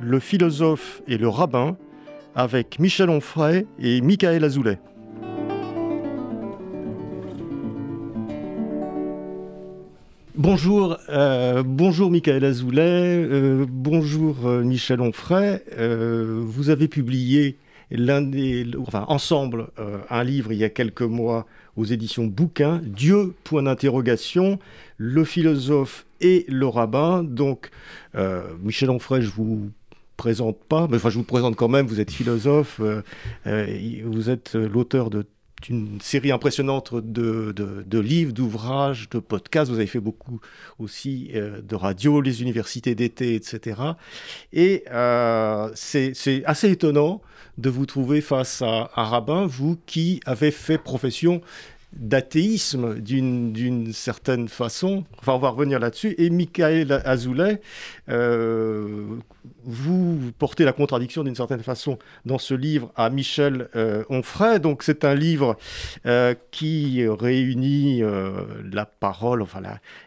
le philosophe et le rabbin, avec Michel Onfray et Michael Azoulay. Bonjour, euh, bonjour Michael Azoulay, euh, bonjour euh, Michel Onfray. vous avez publié ensemble un livre il y a quelques mois aux éditions Bouquin, Dieu, point d'interrogation, le philosophe et le rabbin. Donc, Michel Onfray, je vous présente pas, mais enfin je vous présente quand même, vous êtes philosophe, vous êtes l'auteur de une série impressionnante de, de, livres, d'ouvrages, de podcasts. Vous avez fait beaucoup aussi euh, de radio, les universités d'été, etc. Et euh, c'est assez étonnant de vous trouver face à un rabbin, vous qui avez fait profession d'athéisme d'une certaine façon. On va revenir là-dessus. Et Michael Azoulay, euh, vous portez la contradiction d'une certaine façon dans ce livre à Michel euh, Onfray. Donc c'est un livre euh, qui réunit la parole, enfin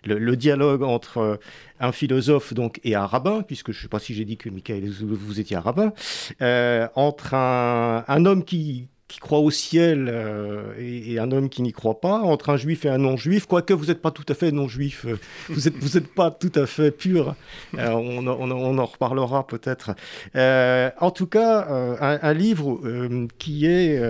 le, dialogue entre un philosophe donc et un rabbin, puisque je ne sais pas si j'ai dit que Michael vous étiez un rabbin, entre un homme qui, qui croit au ciel euh, et, un homme qui n'y croit pas, entre un juif et un non-juif, quoique vous n'êtes pas tout à fait non-juif, euh, vous n'êtes vous êtes pas tout à fait pur, euh, on, on, en reparlera peut-être. en tout cas, un, livre qui, est,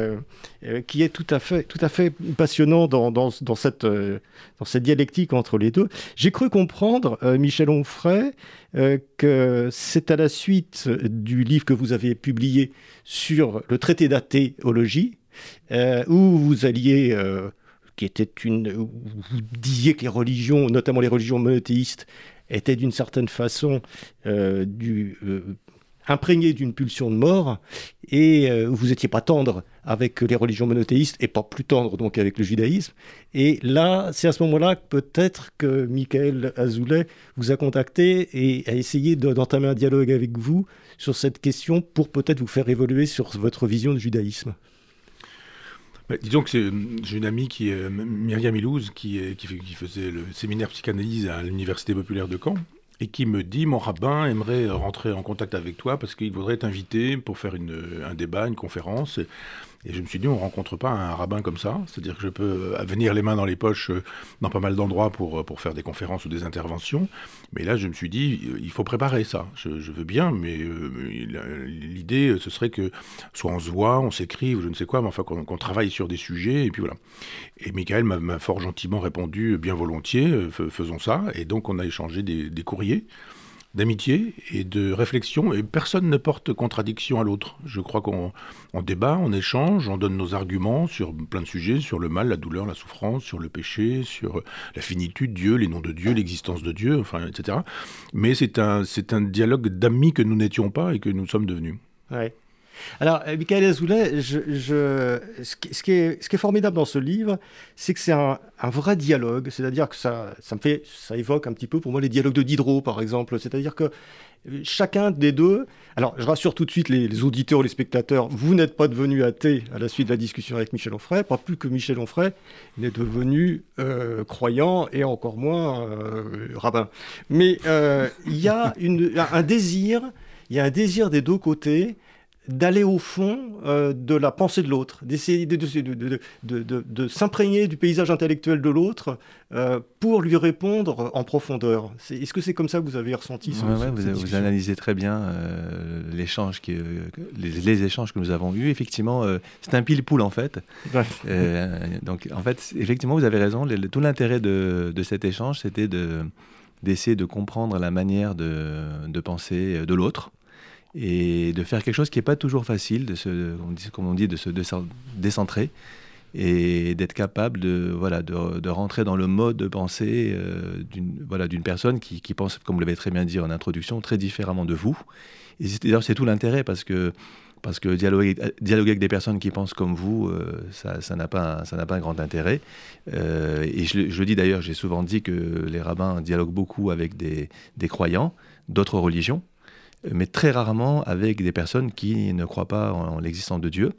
qui est tout à fait, tout à fait passionnant dans, dans, dans cette, dans cette dialectique entre les deux. J'ai cru comprendre, Michel Onfray, euh, que c'est à la suite du livre que vous avez publié sur le traité d'athéologie, euh, où vous alliez, euh, qui était une, vous disiez que les religions, notamment les religions monothéistes, étaient d'une certaine façon du imprégné d'une pulsion de mort et euh, vous n'étiez pas tendre avec les religions monothéistes et pas plus tendre donc avec le judaïsme. Et là, c'est à ce moment-là peut-être que Michael Azoulay vous a contacté et a essayé d'entamer un dialogue avec vous sur cette question pour peut-être vous faire évoluer sur votre vision du judaïsme. Bah, disons que j'ai une amie qui est Myriam Ilouz, qui faisait le séminaire psychanalyse à l'Université populaire de Caen et qui me dit mon rabbin aimerait rentrer en contact avec toi parce qu'il voudrait t'inviter pour faire un débat, une conférence. Et je me suis dit, on rencontre pas un rabbin comme ça. C'est-à-dire que je peux venir les mains dans les poches euh, dans pas mal d'endroits pour, euh, pour faire des conférences ou des interventions. Mais là, je me suis dit, il faut préparer ça. Je, veux bien, mais euh, l'idée, ce serait que soit on se voit, on s'écrive, je ne sais quoi, mais enfin qu'on travaille sur des sujets, et puis voilà. Et Michael m'a fort gentiment répondu, bien volontiers, faisons ça. Et donc, on a échangé des courriers d'amitié et de réflexion, et personne ne porte contradiction à l'autre. Je crois qu'on débat, on échange, on donne nos arguments sur plein de sujets, sur le mal, la douleur, la souffrance, sur le péché, sur la finitude, Dieu, les noms de Dieu, l'existence de Dieu, enfin, etc. Mais c'est un, un dialogue d'amis que nous n'étions pas et que nous sommes devenus. Alors, euh, Michael Azoulay, ce, qui est, formidable dans ce livre, c'est que c'est un, vrai dialogue. C'est-à-dire que ça, ça, me fait, ça évoque un petit peu pour moi les dialogues de Diderot, par exemple. C'est-à-dire que euh, chacun des deux. Alors, je rassure tout de suite les, auditeurs, les spectateurs, vous n'êtes pas devenu athée à la suite de la discussion avec Michel Onfray, pas plus que Michel Onfray n'est devenu euh, croyant et encore moins rabbin. Mais il y a un désir, il y a un désir des deux côtés d'aller au fond euh, de la pensée de l'autre, d'essayer de, de, de, de s'imprégner du paysage intellectuel de l'autre euh, pour lui répondre en profondeur. Est-ce que c'est comme ça que vous avez ressenti ça vous, analysez très bien euh, qui, les, échanges que nous avons eus. Effectivement, c'est un pile-poule en fait. donc en fait, effectivement, vous avez raison. tout l'intérêt de, cet échange, c'était d'essayer de comprendre la manière de penser de l'autre et de faire quelque chose qui n'est pas toujours facile, de se, comme on dit, de se décentrer. et d'être capable de, voilà, de, rentrer dans le mode de pensée d'une voilà, personne qui, pense, comme vous l'avez très bien dit en introduction, très différemment de vous. Et d'ailleurs, c'est tout l'intérêt parce que parce que dialoguer, dialoguer, avec des personnes qui pensent comme vous, euh, ça n'a pas, un, pas un grand intérêt. Euh, et je, le dis d'ailleurs, j'ai souvent dit que les rabbins dialoguent beaucoup avec des, des croyants d'autres religions, mais très rarement avec des personnes qui ne croient pas en, l'existence de Dieu.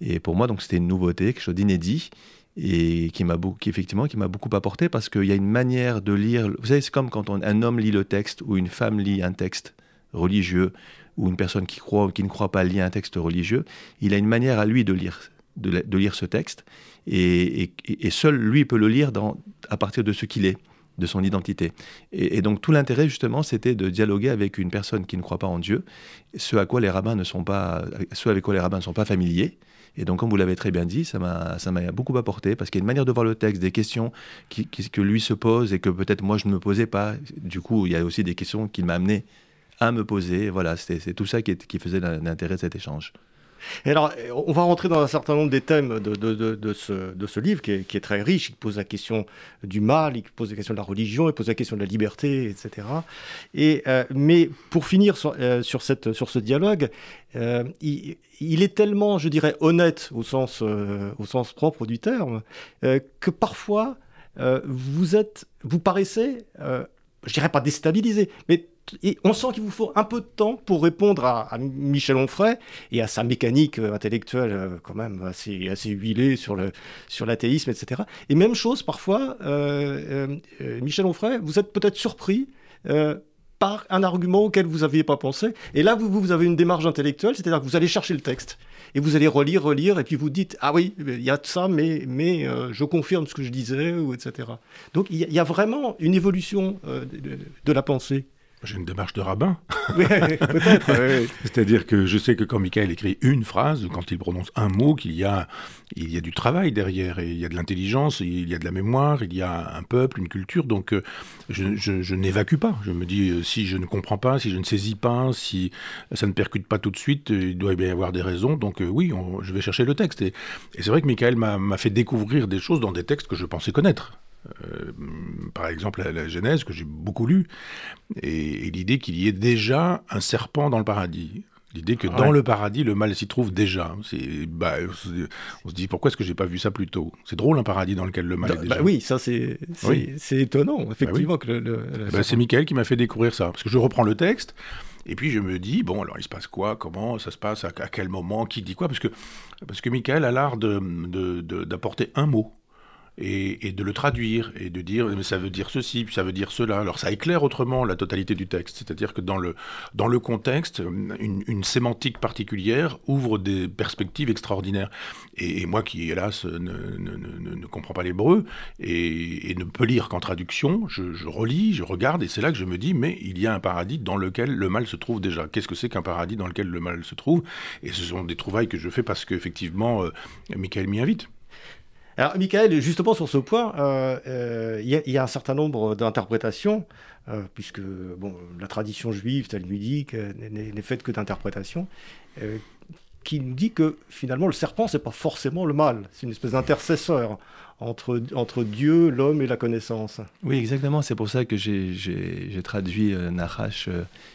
Et pour moi, donc, c'était une nouveauté, quelque chose d'inédit et qui m'a effectivement qui m'a beaucoup apporté parce qu'il y a une manière de lire. Vous savez, c'est comme quand un homme lit le texte ou une femme lit un texte religieux ou une personne qui, croit qui ne croit pas lire un texte religieux, il a une manière à lui de lire, de, lire ce texte, et, seul lui peut le lire à partir de ce qu'il est, de son identité. Et, donc tout l'intérêt justement, c'était de dialoguer avec une personne qui ne croit pas en Dieu, ce à quoi les rabbins ne sont pas, avec quoi les rabbins ne sont pas familiers. Et donc, comme vous l'avez très bien dit, ça m'a, ça m'a beaucoup apporté parce qu'il y a une manière de voir le texte, des questions qui, que lui se pose et que peut-être moi je ne me posais pas. Du coup, il y a aussi des questions qu'il m'a amené à me poser. Voilà, c'est tout ça qui, qui faisait l'intérêt de cet échange. Et alors, on va rentrer dans un certain nombre des thèmes de, ce, livre qui est, très riche. Il pose la question du mal, il pose la question de la religion, il pose la question de la liberté, etc. Et, euh, mais pour finir sur, euh, ce dialogue, euh, il, est tellement, je dirais, honnête au sens, au sens propre du terme, que parfois, vous, êtes, vous paraissez, je dirais pas déstabilisé, mais on sent qu'il vous faut un peu de temps pour répondre à, Michel Onfray et à sa mécanique euh, intellectuelle euh, quand même assez, huilée sur, le, sur l'athéisme, etc. Et même chose, parfois, euh, Michel Onfray, vous êtes peut-être surpris par un argument auquel vous n'aviez pas pensé. Et là, vous, vous avez une démarche intellectuelle, c'est-à-dire que vous allez chercher le texte. Et vous allez relire, relire, et puis vous dites, ah oui, il y a ça, mais, mais je confirme ce que je disais, ou etc. Donc il y, a vraiment une évolution de la pensée. J'ai une démarche de rabbin. peut-être. C'est-à-dire que je sais que quand Michael écrit une phrase, quand il prononce un mot, qu'il y a, il y a du travail derrière, et il y a de l'intelligence, il y a de la mémoire, il y a un peuple, une culture. Donc euh, je, je, n'évacue pas. Je me dis, euh, si je ne comprends pas, si je ne saisis pas, si ça ne percute pas tout de suite, il doit bien y avoir des raisons. Donc euh, oui, je vais chercher le texte. Et, et c'est vrai que Michael m'a fait découvrir des choses dans des textes que je pensais connaître. Euh, par exemple la, Genèse que j'ai beaucoup lu, et, l'idée qu'il y ait déjà un serpent dans le paradis. L'idée que dans le paradis, le mal s'y trouve déjà. Bah, on se dit pourquoi est-ce que j'ai pas vu ça plus tôt? C'est drôle un paradis dans lequel le mal est bah déjà. oui, ça c'est étonnant, bah effectivement. le, c'est Michael qui m'a fait découvrir ça. Parce que je reprends le texte, et puis je me dis, bon, alors il se passe quoi? Comment ça se passe? À, quel moment? Qui dit quoi? Parce que, parce que Michael a l'art d'apporter de, un mot et, de le traduire et de dire mais ça veut dire ceci, puis ça veut dire cela. Alors ça éclaire autrement la totalité du texte, c'est-à-dire que dans le, dans le contexte, une, sémantique particulière ouvre des perspectives extraordinaires. Et, moi qui, hélas, ne, ne, ne, comprends pas l'hébreu et, ne peux lire qu'en traduction, je, je, relis, je regarde, et c'est là que je me dis, mais il y a un paradis dans lequel le mal se trouve déjà. Qu'est-ce que c'est qu'un paradis dans lequel le mal se trouve? Et ce sont des trouvailles que je fais parce qu'effectivement, euh, Michael m'y invite. Alors, Michael, justement sur ce point, euh, euh, il y, a un certain nombre d'interprétations, euh, puisque la tradition juive talmudique n'est faite que d'interprétations, qui nous dit que finalement le serpent, c'est pas forcément le mal, c'est une espèce d'intercesseur entre, entre Dieu, l'homme et la connaissance. Oui, exactement. C'est pour ça que j'ai traduit euh, Nahash.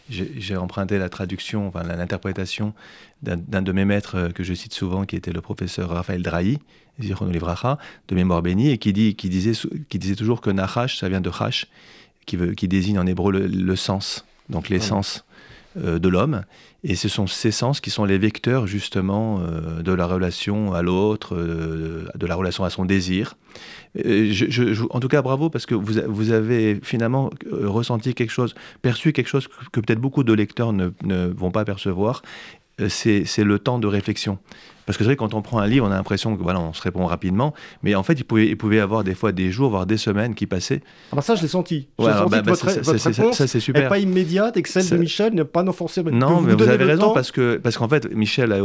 j'ai emprunté la traduction, enfin l'interprétation d'un de mes maîtres que je cite souvent, qui était le professeur Raphaël Drahi, de mémoire bénie, et qui, dit, qui, disait, qui disait toujours que Nahash, ça vient de Hash, qui, veut, qui désigne en hébreu le, sens, donc l'essence euh, de l'homme. Et ce sont ces sens qui sont les vecteurs justement euh, de la relation à l'autre, euh, de la relation à son désir. en tout cas, bravo parce que vous, vous, avez finalement ressenti quelque chose, perçu quelque chose que, peut-être beaucoup de lecteurs ne, ne vont pas percevoir. C'est le temps de réflexion. Parce que c'est vrai, quand on prend un livre, on a l'impression que voilà, on se répond rapidement. Mais en fait, il pouvait, il pouvait y avoir des fois des jours, voire des semaines qui passaient. Ah bah ça, je l'ai senti. Ouais, senti bah, votre, réponse ça, c'est super. n'est pas immédiate et que celle de Michel n'est pas non forcément. Non, mais vous, avez raison parce que parce qu'en fait, Michel a.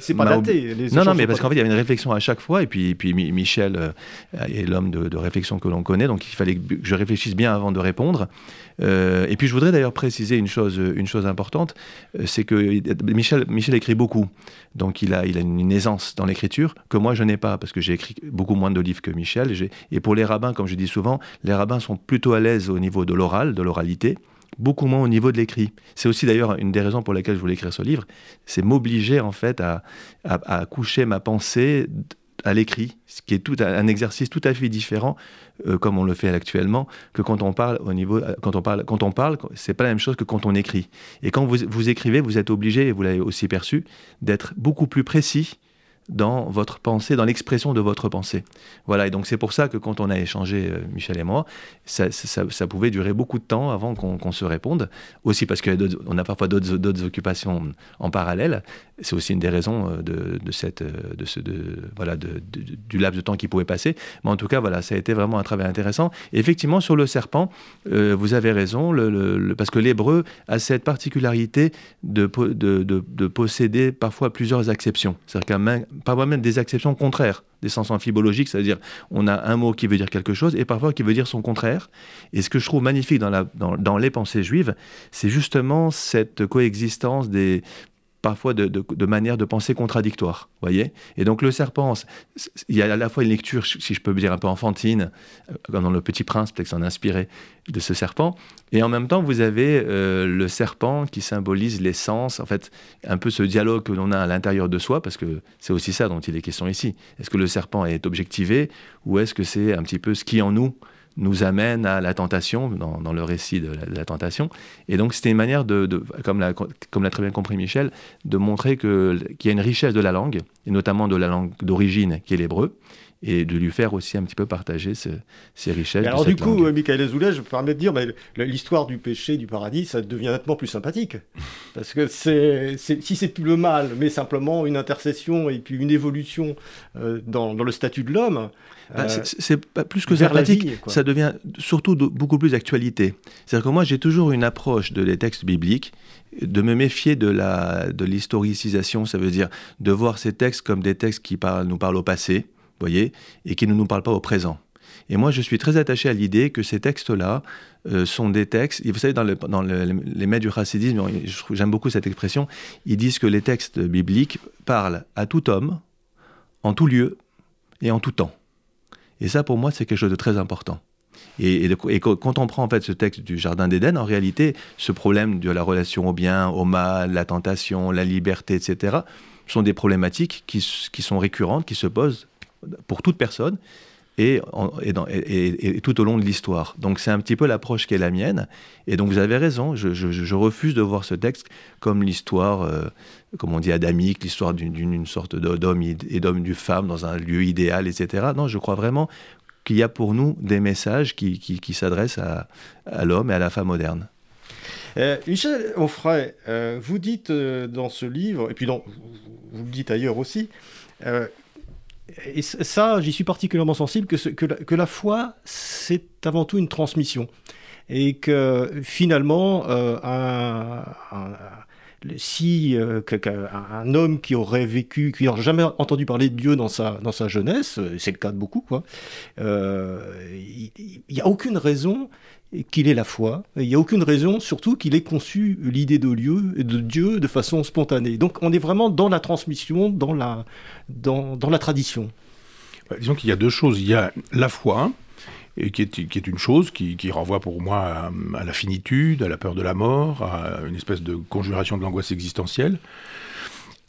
C'est pas daté. non, non, mais parce qu'en fait, il y avait une réflexion à chaque fois et puis, puis Michel euh, est l'homme de, de, réflexion que l'on connaît, donc il fallait que je réfléchisse bien avant de répondre. Euh, et puis je voudrais d'ailleurs préciser une chose, une chose importante, euh, c'est que Michel, Michel écrit beaucoup, donc il a, il une aisance dans l'écriture que moi je n'ai pas, parce que j'ai écrit beaucoup moins de livres que Michel. Et, pour les rabbins, comme je dis souvent, les rabbins sont plutôt à l'aise au niveau de l'oral, de l'oralité, beaucoup moins au niveau de l'écrit. C'est aussi d'ailleurs une des raisons pour lesquelles je voulais écrire ce livre, c'est m'obliger en fait à, à, coucher ma pensée à l'écrit, ce qui est tout un exercice tout à fait différent, euh, comme on le fait actuellement, que quand on parle au niveau, euh, quand on parle, quand on parle, c'est pas la même chose que quand on écrit. Et quand vous, vous écrivez, vous êtes obligé, et vous l'avez aussi perçu, d'être beaucoup plus précis dans votre pensée, dans l'expression de votre pensée. Voilà, et donc c'est pour ça que quand on a échangé, euh, Michel et moi, ça, pouvait durer beaucoup de temps avant qu'on se réponde, aussi parce qu'on a parfois d'autres occupations en parallèle. C'est aussi une des raisons euh, euh, de ce, du laps de temps qui pouvait passer. Mais en tout cas, voilà, ça a été vraiment un travail intéressant. Et effectivement, sur le serpent, vous avez raison, parce que l'hébreu a cette particularité de, de, posséder parfois plusieurs acceptions. C'est-à-dire qu'un parfois même des acceptions contraires des sens amphibologiques, c'est-à-dire on a un mot qui veut dire quelque chose et parfois qui veut dire son contraire. Et ce que je trouve magnifique dans, dans les pensées juives, c'est justement cette coexistence des, parfois de, de, manières de penser contradictoires, voyez Et donc le serpent, il y a à la fois une lecture, si je peux dire un peu enfantine, euh, comme dans Le Petit Prince, peut-être s'en inspiré de ce serpent, et en même temps vous avez euh, le serpent qui symbolise l'essence, en fait, un peu ce dialogue que l'on a à l'intérieur de soi, parce que c'est aussi ça dont il est question ici. Est-ce que le serpent est objectivé, ou est-ce que c'est un petit peu ce qui en nous nous amène à la tentation, dans, le récit de la, tentation. Et donc c'était une manière, de, comme l'a très bien compris Michel, de montrer qu'il y a une richesse de la langue, et notamment de la langue d'origine qui est l'hébreu, et de lui faire aussi un petit peu partager ces richesses. alors du coup, Michael Azoulay, je me permets de dire, l'histoire du péché, du paradis, ça devient nettement plus sympathique. Parce que c'est, si c'est plus le mal, mais simplement une intercession et puis une évolution euh, dans, le statut de l'homme. Bah, euh, c'est pas plus que sympathique, ça devient surtout beaucoup plus d'actualité. C'est-à-dire que moi, j'ai toujours une approche de les textes bibliques de me méfier de la de l'historicisation, ça veut dire de voir ces textes comme des textes qui nous parlent au passé, voyez, et qui ne nous parlent pas au présent. Et moi, je suis très attaché à l'idée que ces textes-là euh, sont des textes. Et vous savez, dans, les maîtres du chassidisme, j'aime beaucoup cette expression, ils disent que les textes bibliques parlent à tout homme, en tout lieu et en tout temps. Et ça, pour moi, c'est quelque chose de très important. Et, quand on prend en fait ce texte du Jardin d'Éden, en réalité, ce problème de la relation au bien, au mal, la tentation, la liberté, etc., sont des problématiques qui sont récurrentes, qui se posent pour toute personne et, tout au long de l'histoire. Donc c'est un petit peu l'approche qui est la mienne. Et donc vous avez raison, je, refuse de voir ce texte comme l'histoire, euh, comme on dit adamique, l'histoire d'une sorte d'homme et d'homme du femme dans un lieu idéal, etc. Non, je crois vraiment qu'il y a pour nous des messages qui, s'adressent à, l'homme et à la femme moderne. Euh, Michel Onfray, euh, vous dites dans ce livre, et puis vous le dites ailleurs aussi, et ça, j'y suis particulièrement sensible, que, que, la, foi, c'est avant tout une transmission. Et que finalement, euh, un, si euh, un homme qui aurait vécu, qui n'a jamais entendu parler de Dieu dans sa, dans sa jeunesse, c'est le cas de beaucoup, quoi, euh, il n'y a aucune raison qu'il ait la foi. Il n'y a aucune raison, surtout, qu'il ait conçu l'idée de, lieu, de Dieu de façon spontanée. Donc on est vraiment dans la transmission, dans la, dans, dans la tradition. Bah, disons qu'il y a deux choses. Il y a la foi, et qui, est, qui est une chose qui, qui renvoie pour moi à, la finitude, à la peur de la mort, à une espèce de conjuration de l'angoisse existentielle.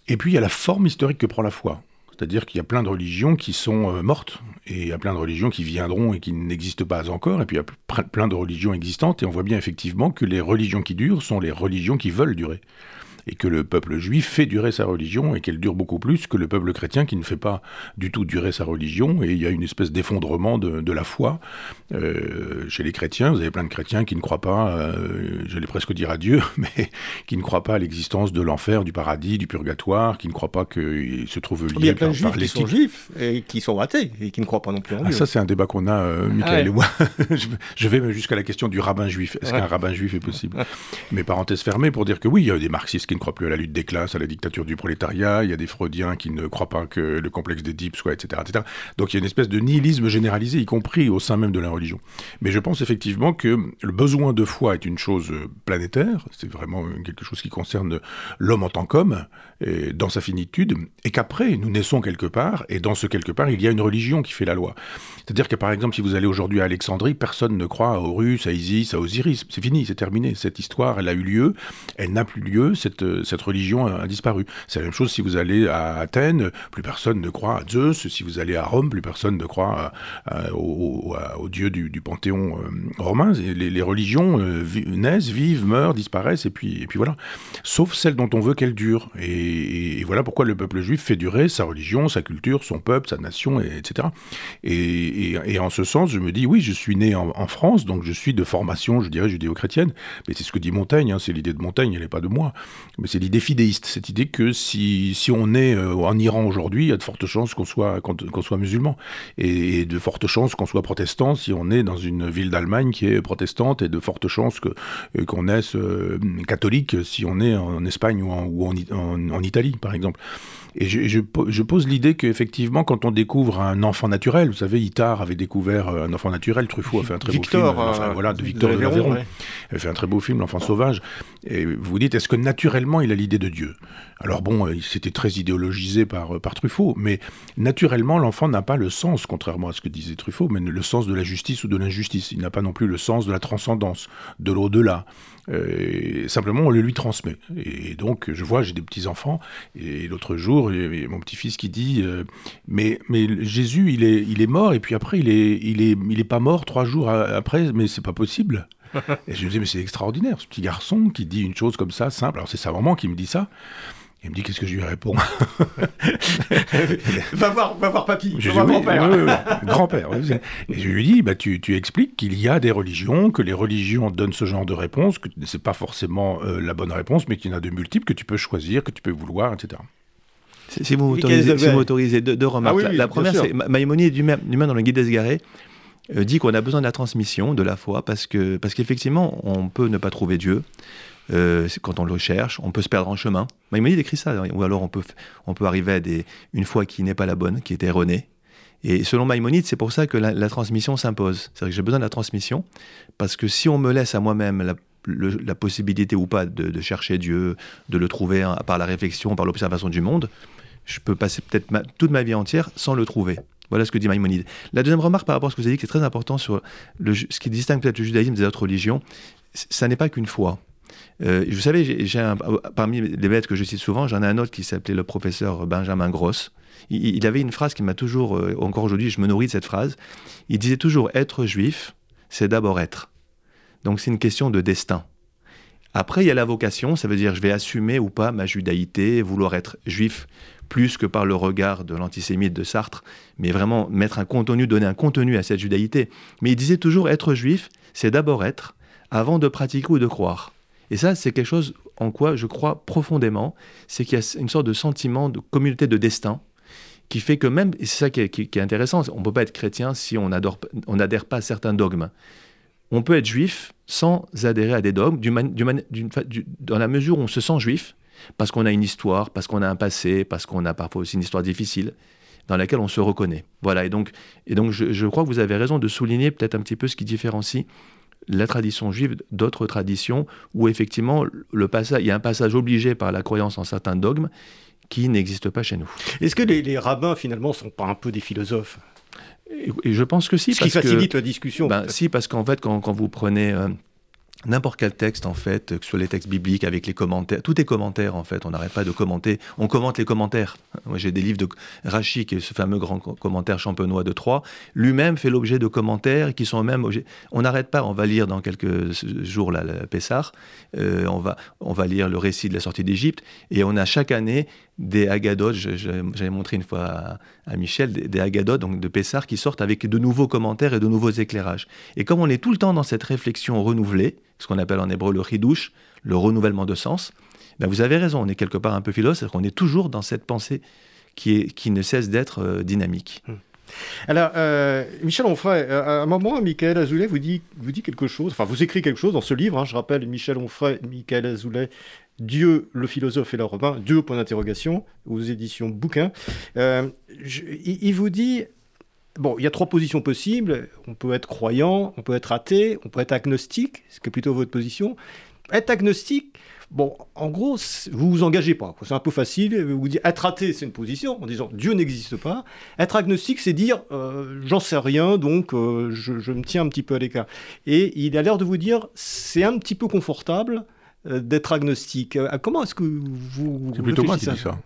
Et puis il y a la forme historique que prend la foi. C'est-à-dire qu'il y a plein de religions qui sont euh, mortes, et il y a plein de religions qui viendront et qui n'existent pas encore, et puis il y a plein de religions existantes, et on voit bien effectivement que les religions qui durent sont les religions qui veulent durer et que le peuple juif fait durer sa religion et qu'elle dure beaucoup plus que le peuple chrétien qui ne fait pas du tout durer sa religion. Et il y a une espèce d'effondrement de, la foi euh, chez les chrétiens. Vous avez plein de chrétiens qui ne croient pas, euh, j'allais presque dire à Dieu, mais qui ne croient pas à l'existence de l'enfer, du paradis, du purgatoire, qui ne croient pas qu'il se trouve lié Il y a plein de juifs qui sont juifs et qui sont athées et qui ne croient pas non plus en ah, Ça, c'est un débat qu'on a, euh, Michael et moi. je vais jusqu'à la question du rabbin juif. Est-ce qu'un rabbin juif est possible? Mais parenthèse fermée pour dire que oui, il y a des marxistes qui ne croient plus à la lutte des classes, à la dictature du prolétariat. Il y a des freudiens qui ne croient pas que le complexe d'Édipe soit, etc., etc. Donc il y a une espèce de nihilisme généralisé, y compris au sein même de la religion. Mais je pense effectivement que le besoin de foi est une chose planétaire. C'est vraiment quelque chose qui concerne l'homme en tant qu'homme, dans sa finitude, et qu'après, nous naissons quelque part, et dans ce quelque part, il y a une religion qui fait la loi. C'est-à-dire que par exemple, si vous allez aujourd'hui à Alexandrie, personne ne croit à Horus, à Isis, à Osiris. C'est fini, c'est terminé. Cette histoire, elle a eu lieu, elle n'a plus lieu, cette, cette religion a, disparu. C'est la même chose si vous allez à Athènes, plus personne ne croit à Zeus. Si vous allez à Rome, plus personne ne croit au, dieu du, panthéon euh, romain. Les, les religions euh, naissent, vivent, meurent, disparaissent, et puis, et puis voilà. Sauf celle dont on veut qu'elle dure. Et, voilà pourquoi le peuple juif fait durer sa religion, sa culture, son peuple, sa nation, etc. Et, en ce sens, je me dis, oui, je suis né en, France, donc je suis de formation, je dirais, judéo-chrétienne. Mais c'est ce que dit Montaigne, hein, c'est l'idée de Montaigne, elle n'est pas de moi. Mais c'est l'idée fidéiste, cette idée que si, si on est euh, en Iran aujourd'hui, il y a de fortes chances qu'on soit, soit musulman. Et, de fortes chances qu'on soit protestant si on est dans une ville d'Allemagne qui est protestante, et de fortes chances euh, qu'on naisse euh, catholique si on est en Espagne ou en Italie, par exemple. Et je, pose l'idée qu'effectivement, quand on découvre un enfant naturel, vous savez, Itard avait découvert euh, un enfant naturel, Truffaut a fait un très beau film, euh, voilà, de Victor de Véron, a fait un très beau film, L'enfant sauvage. Et vous vous dites, est-ce que naturellement il a l'idée de Dieu? Alors bon, il s'était très idéologisé par, par Truffaut, mais naturellement, l'enfant n'a pas le sens, contrairement à ce que disait Truffaut, mais le sens de la justice ou de l'injustice. Il n'a pas non plus le sens de la transcendance, de l'au-delà. Euh, simplement, on le lui transmet. Et donc, je vois, j'ai des petits-enfants, et l'autre jour, il y a mon petit-fils qui dit euh, mais, mais Jésus, il est, il est mort, et puis après, il est, il est, il est pas mort trois jours après, mais c'est pas possible. et je me dis mais c'est extraordinaire, ce petit garçon qui dit une chose comme ça, simple. Alors, c'est sa maman qui me dit ça. Il me dit qu'est-ce que je lui réponds va, voir, va voir papy, je va voir grand-père. grand-père. Et je lui dis, bah, tu, tu expliques qu'il y a des religions, que les religions donnent ce genre de réponse, que ce n'est pas forcément euh, la bonne réponse, mais qu'il y en a de multiples, que tu peux choisir, que tu peux vouloir, etc. Si vous m'autorisez deux, remarques. Ah la, première, c'est Maïmonide lui-même dans le guide des euh, dit qu'on a besoin de la transmission, de la foi, parce que parce qu'effectivement, on peut ne pas trouver Dieu. Euh, quand on le cherche, on peut se perdre en chemin. Maïmonide écrit ça, ou alors on peut, on peut arriver à des, une foi qui n'est pas la bonne, qui est erronée. Et selon Maïmonide, c'est pour ça que la, transmission s'impose. C'est-à-dire que j'ai besoin de la transmission, parce que si on me laisse à moi-même la, possibilité ou pas de, chercher Dieu, de le trouver hein, par la réflexion, par l'observation du monde, je peux passer peut-être toute ma vie entière sans le trouver. Voilà ce que dit Maïmonide. La deuxième remarque par rapport à ce que vous avez dit, qui est très important sur ce qui distingue peut-être le judaïsme des autres religions, ça n'est pas qu'une foi. Euh, vous savez, j'ai parmi les bêtes que je cite souvent, j'en ai un autre qui s'appelait le professeur Benjamin Gross. Il, avait une phrase qui m'a toujours, euh, encore aujourd'hui, je me nourris de cette phrase. Il disait toujours être juif, c'est d'abord être. Donc c'est une question de destin. Après, il y a la vocation, ça veut dire je vais assumer ou pas ma judaïté, vouloir être juif plus que par le regard de l'antisémite de Sartre, mais vraiment mettre un contenu, donner un contenu à cette judaïté. Mais il disait toujours être juif, c'est d'abord être, avant de pratiquer ou de croire. Et ça, c'est quelque chose en quoi je crois profondément, c'est qu'il y a une sorte de sentiment de communauté de destin qui fait que même, et c'est ça qui est, intéressant, on ne peut pas être chrétien si on n'adhère pas à certains dogmes. On peut être juif sans adhérer à des dogmes, dans la mesure où on se sent juif, parce qu'on a une histoire, parce qu'on a un passé, parce qu'on a parfois aussi une histoire difficile dans laquelle on se reconnaît. Voilà, et donc, et donc je, crois que vous avez raison de souligner peut-être un petit peu ce qui différencie la tradition juive d'autres traditions où effectivement le passage, il y a un passage obligé par la croyance en certains dogmes qui n'existe pas chez nous. Est-ce que les, rabbins finalement sont pas un peu des philosophes? Et, je pense que si. Ce qui facilite la discussion. Ben, si, parce qu'en fait, quand, vous prenez euh, n'importe quel texte en fait, que ce soit les textes bibliques avec les commentaires, tout est commentaire en fait, on n'arrête pas de commenter, on commente les commentaires. Moi j'ai des livres de Rachi, qui est ce fameux grand commentaire champenois de Troyes, lui-même fait l'objet de commentaires qui sont même objet... On n'arrête pas, on va lire dans quelques jours le Pessar, euh, on, va, on va lire le récit de la sortie d'Égypte, et on a chaque année des agadotes, j'avais montré une fois à, Michel, des, des, donc de Pessar, qui sortent avec de nouveaux commentaires et de nouveaux éclairages. Et comme on est tout le temps dans cette réflexion renouvelée, ce qu'on appelle en hébreu le chidouche, le renouvellement de sens, ben vous avez raison, on est quelque part un peu philosophe, qu'on est toujours dans cette pensée qui, est, qui ne cesse d'être euh, dynamique. Hum. Alors, euh, Michel Onfray, euh, à un moment, Michael Azoulay vous dit, vous dit quelque chose, enfin, vous écrit quelque chose dans ce livre, hein, je rappelle, Michel Onfray, Michael Azoulay, Dieu, le philosophe et le rabbin, Dieu, point d'interrogation, aux éditions Bouquin. Euh, il, vous dit, bon, il y a trois positions possibles, on peut être croyant, on peut être athée, on peut être agnostique, ce qui est plutôt votre position. Être agnostique, Bon, en gros, vous vous engagez pas. C'est un peu facile. Vous dites être athée, c'est une position en disant Dieu n'existe pas. Être agnostique, c'est dire euh, j'en sais rien, donc euh, je, me tiens un petit peu à l'écart. Et il a l'air de vous dire c'est un petit peu confortable d'être agnostique. comment est-ce que vous. C'est plutôt moi qui dis ça.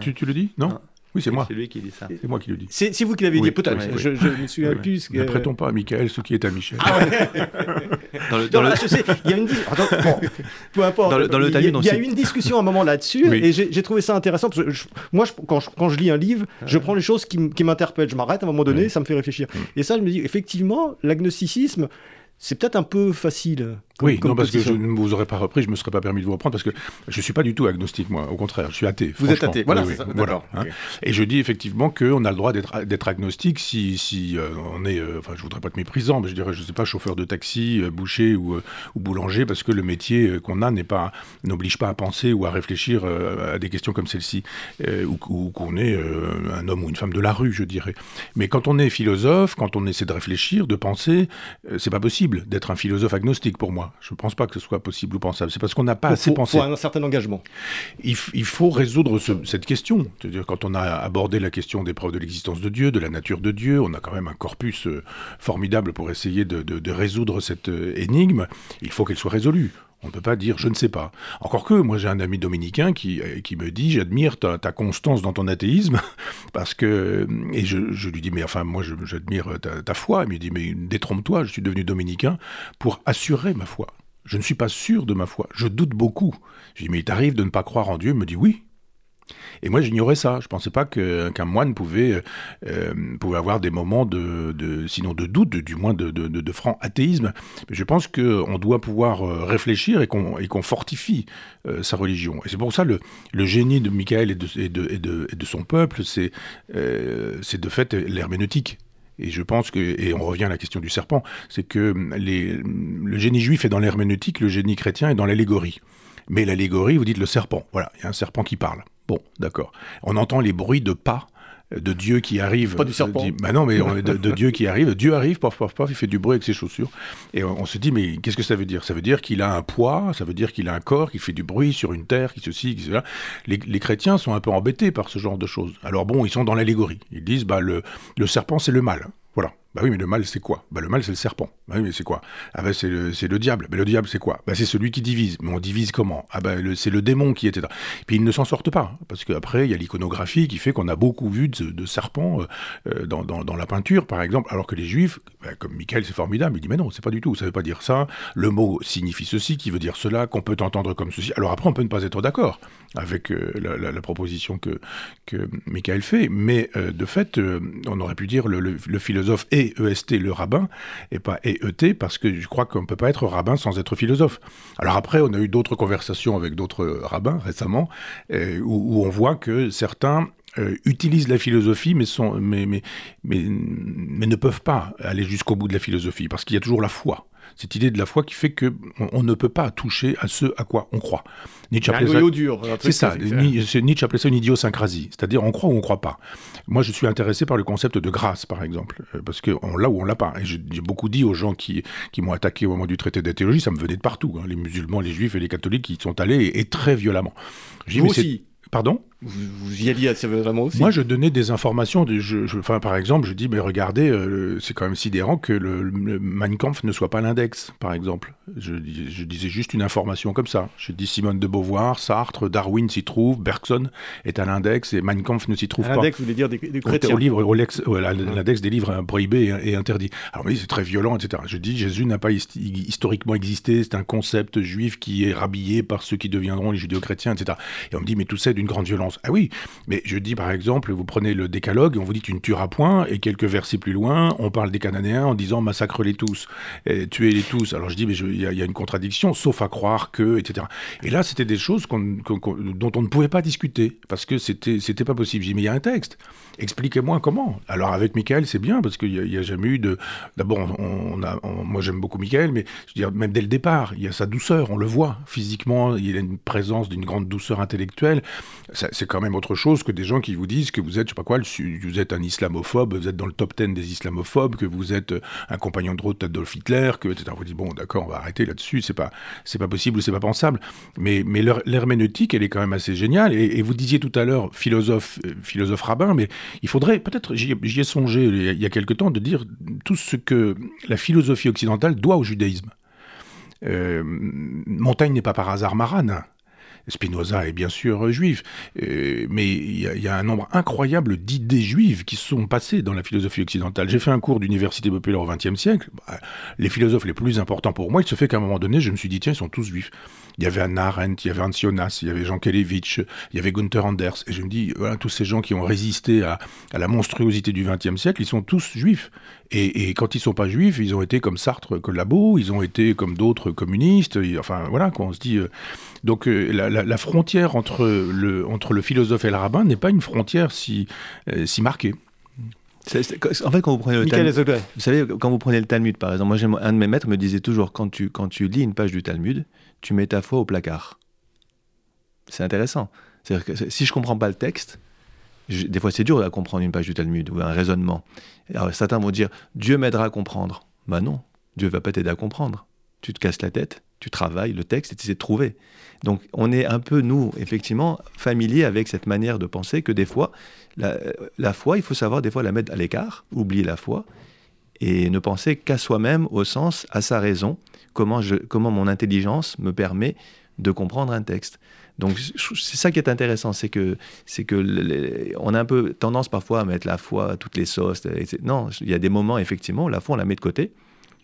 tu, tu, le dis Non oui, c'est moi. C'est lui qui dit ça. C'est moi qui le dis. C'est vous qui l'avez dit, peut-être. Je, me souviens plus. Ne prêtons pas à Michael ce qui est à Michel. Ah dans le, dans je sais, il y a une bon, peu importe. Dans le, dans le il, y a, il y a eu une discussion à un moment là-dessus et j'ai trouvé ça intéressant parce que moi, je, quand, je, quand, je, lis un livre, je prends les choses qui, qui m'interpellent. Je m'arrête à un moment donné, ça me fait réfléchir. Et ça, je me dis, effectivement, l'agnosticisme, c'est peut-être un peu facile. Oui, non, parce que je ne vous aurais pas repris, je ne me serais pas permis de vous reprendre, parce que je ne suis pas du tout agnostique, moi, au contraire, je suis athée. Vous êtes athée, voilà. voilà hein. Et je dis effectivement qu'on a le droit d'être agnostique si, si euh, on est, euh, enfin, je ne voudrais pas être méprisant, mais je dirais, je ne sais pas, chauffeur de taxi, euh, boucher ou, ou, boulanger, parce que le métier qu'on a pas n'oblige pas à penser ou à réfléchir à des questions comme celle-ci, ou, qu'on est un homme ou une femme de la rue, je dirais. Mais quand on est philosophe, quand on essaie de réfléchir, de penser, c'est pas possible d'être un philosophe agnostique pour moi. Je ne pense pas que ce soit possible ou pensable. C'est parce qu'on n'a pas assez pensé. Pour un certain engagement. Il, faut résoudre cette question. C'est-à-dire, quand on a abordé la question des preuves de l'existence de Dieu, de la nature de Dieu, on a quand même un corpus euh, formidable pour essayer de résoudre cette euh, énigme. Il faut qu'elle soit résolue. On ne peut pas dire je ne sais pas. Encore que, moi j'ai un ami dominicain qui, euh, me dit j'admire ta, constance dans ton athéisme, parce que. Et je, lui dis mais enfin, moi j'admire ta, foi. Il me dit mais détrompe-toi, je suis devenu dominicain pour assurer ma foi. Je ne suis pas sûr de ma foi, je doute beaucoup. Je lui dis mais il t'arrive de ne pas croire en Dieu? Il me dit oui, et moi, j'ignorais ça. Je ne pensais pas qu'un moine pouvait, euh, pouvait avoir des moments de, sinon de doute, du moins de, de, franc athéisme. Mais je pense qu'on doit pouvoir euh, réfléchir et qu'on fortifie euh, sa religion. Et c'est pour ça le, le génie de Michael et de, et de, son peuple, c'est c'est de fait l'herméneutique. Et je pense que, et on revient à la question du serpent, c'est que les, le génie juif est dans l'herméneutique, le génie chrétien est dans l'allégorie. Mais l'allégorie, vous dites le serpent. Voilà, il y a un serpent qui parle. Bon, d'accord. On entend les bruits de pas de Dieu qui arrive. Pas du serpent. bah non, mais de, Dieu qui arrive. Dieu arrive, paf, paf, paf, il fait du bruit avec ses chaussures. Et on, se dit, mais qu'est-ce que ça veut dire? Ça veut dire qu'il a un poids, ça veut dire qu'il a un corps, qu'il fait du bruit sur une terre, qui ceci, qui cela. Les, les, chrétiens sont un peu embêtés par ce genre de choses. Alors bon, ils sont dans l'allégorie. Ils disent, bah le, le serpent, c'est le mal. Voilà. Bah oui, mais le mal, c'est quoi? Bah le mal, c'est le serpent. Bah oui, mais c'est quoi? Ah bah c'est le, le, diable. Mais le diable, c'est quoi? Bah c'est celui qui divise. Mais on divise comment? Ah bah c'est le démon qui là. Et puis ils ne s'en sortent pas. Parce qu'après, il y a l'iconographie qui fait qu'on a beaucoup vu de, serpents euh, euh, dans, dans, la peinture, par exemple. Alors que les juifs, bah, comme Michael, c'est formidable, il dit mais non, c'est pas du tout. Ça veut pas dire ça. Le mot signifie ceci, qui veut dire cela, qu'on peut entendre comme ceci. Alors après, on peut ne pas être d'accord avec euh, la, proposition que, que Michael fait. Mais de fait, on aurait pu dire le, le philosophe est le rabbin et pas EET parce que je crois qu'on ne peut pas être rabbin sans être philosophe. Alors après, on a eu d'autres conversations avec d'autres rabbins récemment où, on voit que certains euh, utilisent la philosophie mais, sont, mais, mais, mais, mais ne peuvent pas aller jusqu'au bout de la philosophie parce qu'il y a toujours la foi cette idée de la foi qui fait que on, ne peut pas toucher à ce à quoi on croit. Nietzsche appelait ça, dur. C'est ça. Nietzsche appelait ça une idiosyncrasie, c'est-à-dire on croit ou on croit pas. Moi, je suis intéressé par le concept de grâce, par exemple, euh, parce qu'on l'a ou on l'a pas. Et j'ai beaucoup dit aux gens qui, qui m'ont attaqué au moment du traité de théologie, ça me venait de partout, hein, les musulmans, les juifs et les catholiques qui sont allés et, très violemment. Vous aussi. Pardon vous, y alliez assez vraiment aussi Moi, je donnais des informations. De, je, enfin, par exemple, je dis, mais regardez, euh, c'est quand même sidérant que le, Mein Kampf ne soit pas l'index, par exemple. Je, je, disais juste une information comme ça. Je dis Simone de Beauvoir, Sartre, Darwin s'y trouve, Bergson est à l'index et Mein Kampf ne s'y trouve pas. L'index, vous voulez dire des, des chrétiens Au livre, au l'index des livres prohibés et, interdits. Alors oui, c'est très violent, etc. Je dis, Jésus n'a pas historiquement existé, c'est un concept juif qui est rhabillé par ceux qui deviendront les judéo-chrétiens, etc. Et on me dit, mais tout ça est d'une grande violence. Ah oui, mais je dis par exemple, vous prenez le décalogue, on vous dit tu ne tueras point, et quelques versets plus loin, on parle des Cananéens en disant massacre-les tous, tuez-les tous. Alors je dis, mais il y, a une contradiction, sauf à croire que, etc. Et là, c'était des choses dont on ne pouvait pas discuter, parce que c'était, pas possible. J'ai dit, mais il y a un texte, expliquez-moi comment. Alors avec Michael, c'est bien, parce qu'il n'y a, jamais eu de... D'abord, moi j'aime beaucoup Michael, mais même dès le départ, il y a sa douceur, on le voit physiquement, il a une présence d'une grande douceur intellectuelle. C'est quand même autre chose que des gens qui vous disent que vous êtes, je sais pas quoi, vous êtes un islamophobe, vous êtes dans le top 10 des islamophobes, que vous êtes un compagnon de route d'Adolf Hitler, que etc. Vous dites bon, d'accord, on va arrêter là-dessus, c'est pas, c'est pas possible, c'est pas pensable. Mais, mais l'herméneutique, elle est quand même assez géniale. Et, vous disiez tout à l'heure philosophe, euh, philosophe rabbin, mais il faudrait peut-être, j'y ai songé il y a quelque temps, de dire tout ce que la philosophie occidentale doit au judaïsme. Euh, Montaigne n'est pas par hasard marane. Spinoza est bien sûr juif, euh, mais il y, a un nombre incroyable d'idées juives qui sont passées dans la philosophie occidentale. J'ai fait un cours d'université populaire au XXe siècle. Bah, les philosophes les plus importants pour moi, il se fait qu'à un moment donné, je me suis dit, tiens, ils sont tous juifs. Il y avait Anna Arendt, il y avait Hans il y avait Jean Kelevitch, il y avait Gunther Anders. Et je me dis, voilà, tous ces gens qui ont résisté à, la monstruosité du XXe siècle, ils sont tous juifs. Et, quand ils sont pas juifs, ils ont été comme Sartre Collabo, ils ont été comme d'autres communistes. enfin, voilà, quoi, on se dit. Euh, donc, euh, la, frontière entre le, entre le philosophe et le rabbin n'est pas une frontière si, euh, si marquée. en fait, quand vous prenez le Talmud, vous savez, quand vous prenez le Talmud, par exemple, moi, un de mes maîtres me disait toujours, quand tu, quand tu lis une page du Talmud, tu mets ta foi au placard. C'est intéressant. C'est-à-dire que si je comprends pas le texte, des fois c'est dur à comprendre une page du Talmud ou un raisonnement. Alors certains vont dire Dieu m'aidera à comprendre. Bah non, Dieu va pas t'aider à comprendre. Tu te casses la tête, tu travailles le texte et tu essaies de trouver. Donc on est un peu, nous, effectivement, familiers avec cette manière de penser que des fois, la, la foi, il faut savoir des fois la mettre à l'écart, oublier la foi, et ne penser qu'à soi-même, au sens, à sa raison, comment, je, comment mon intelligence me permet de comprendre un texte. Donc c'est ça qui est intéressant, c'est que c'est que on a un peu tendance parfois à mettre la foi à toutes les sauces. Non, il y a des moments effectivement où la foi on la met de côté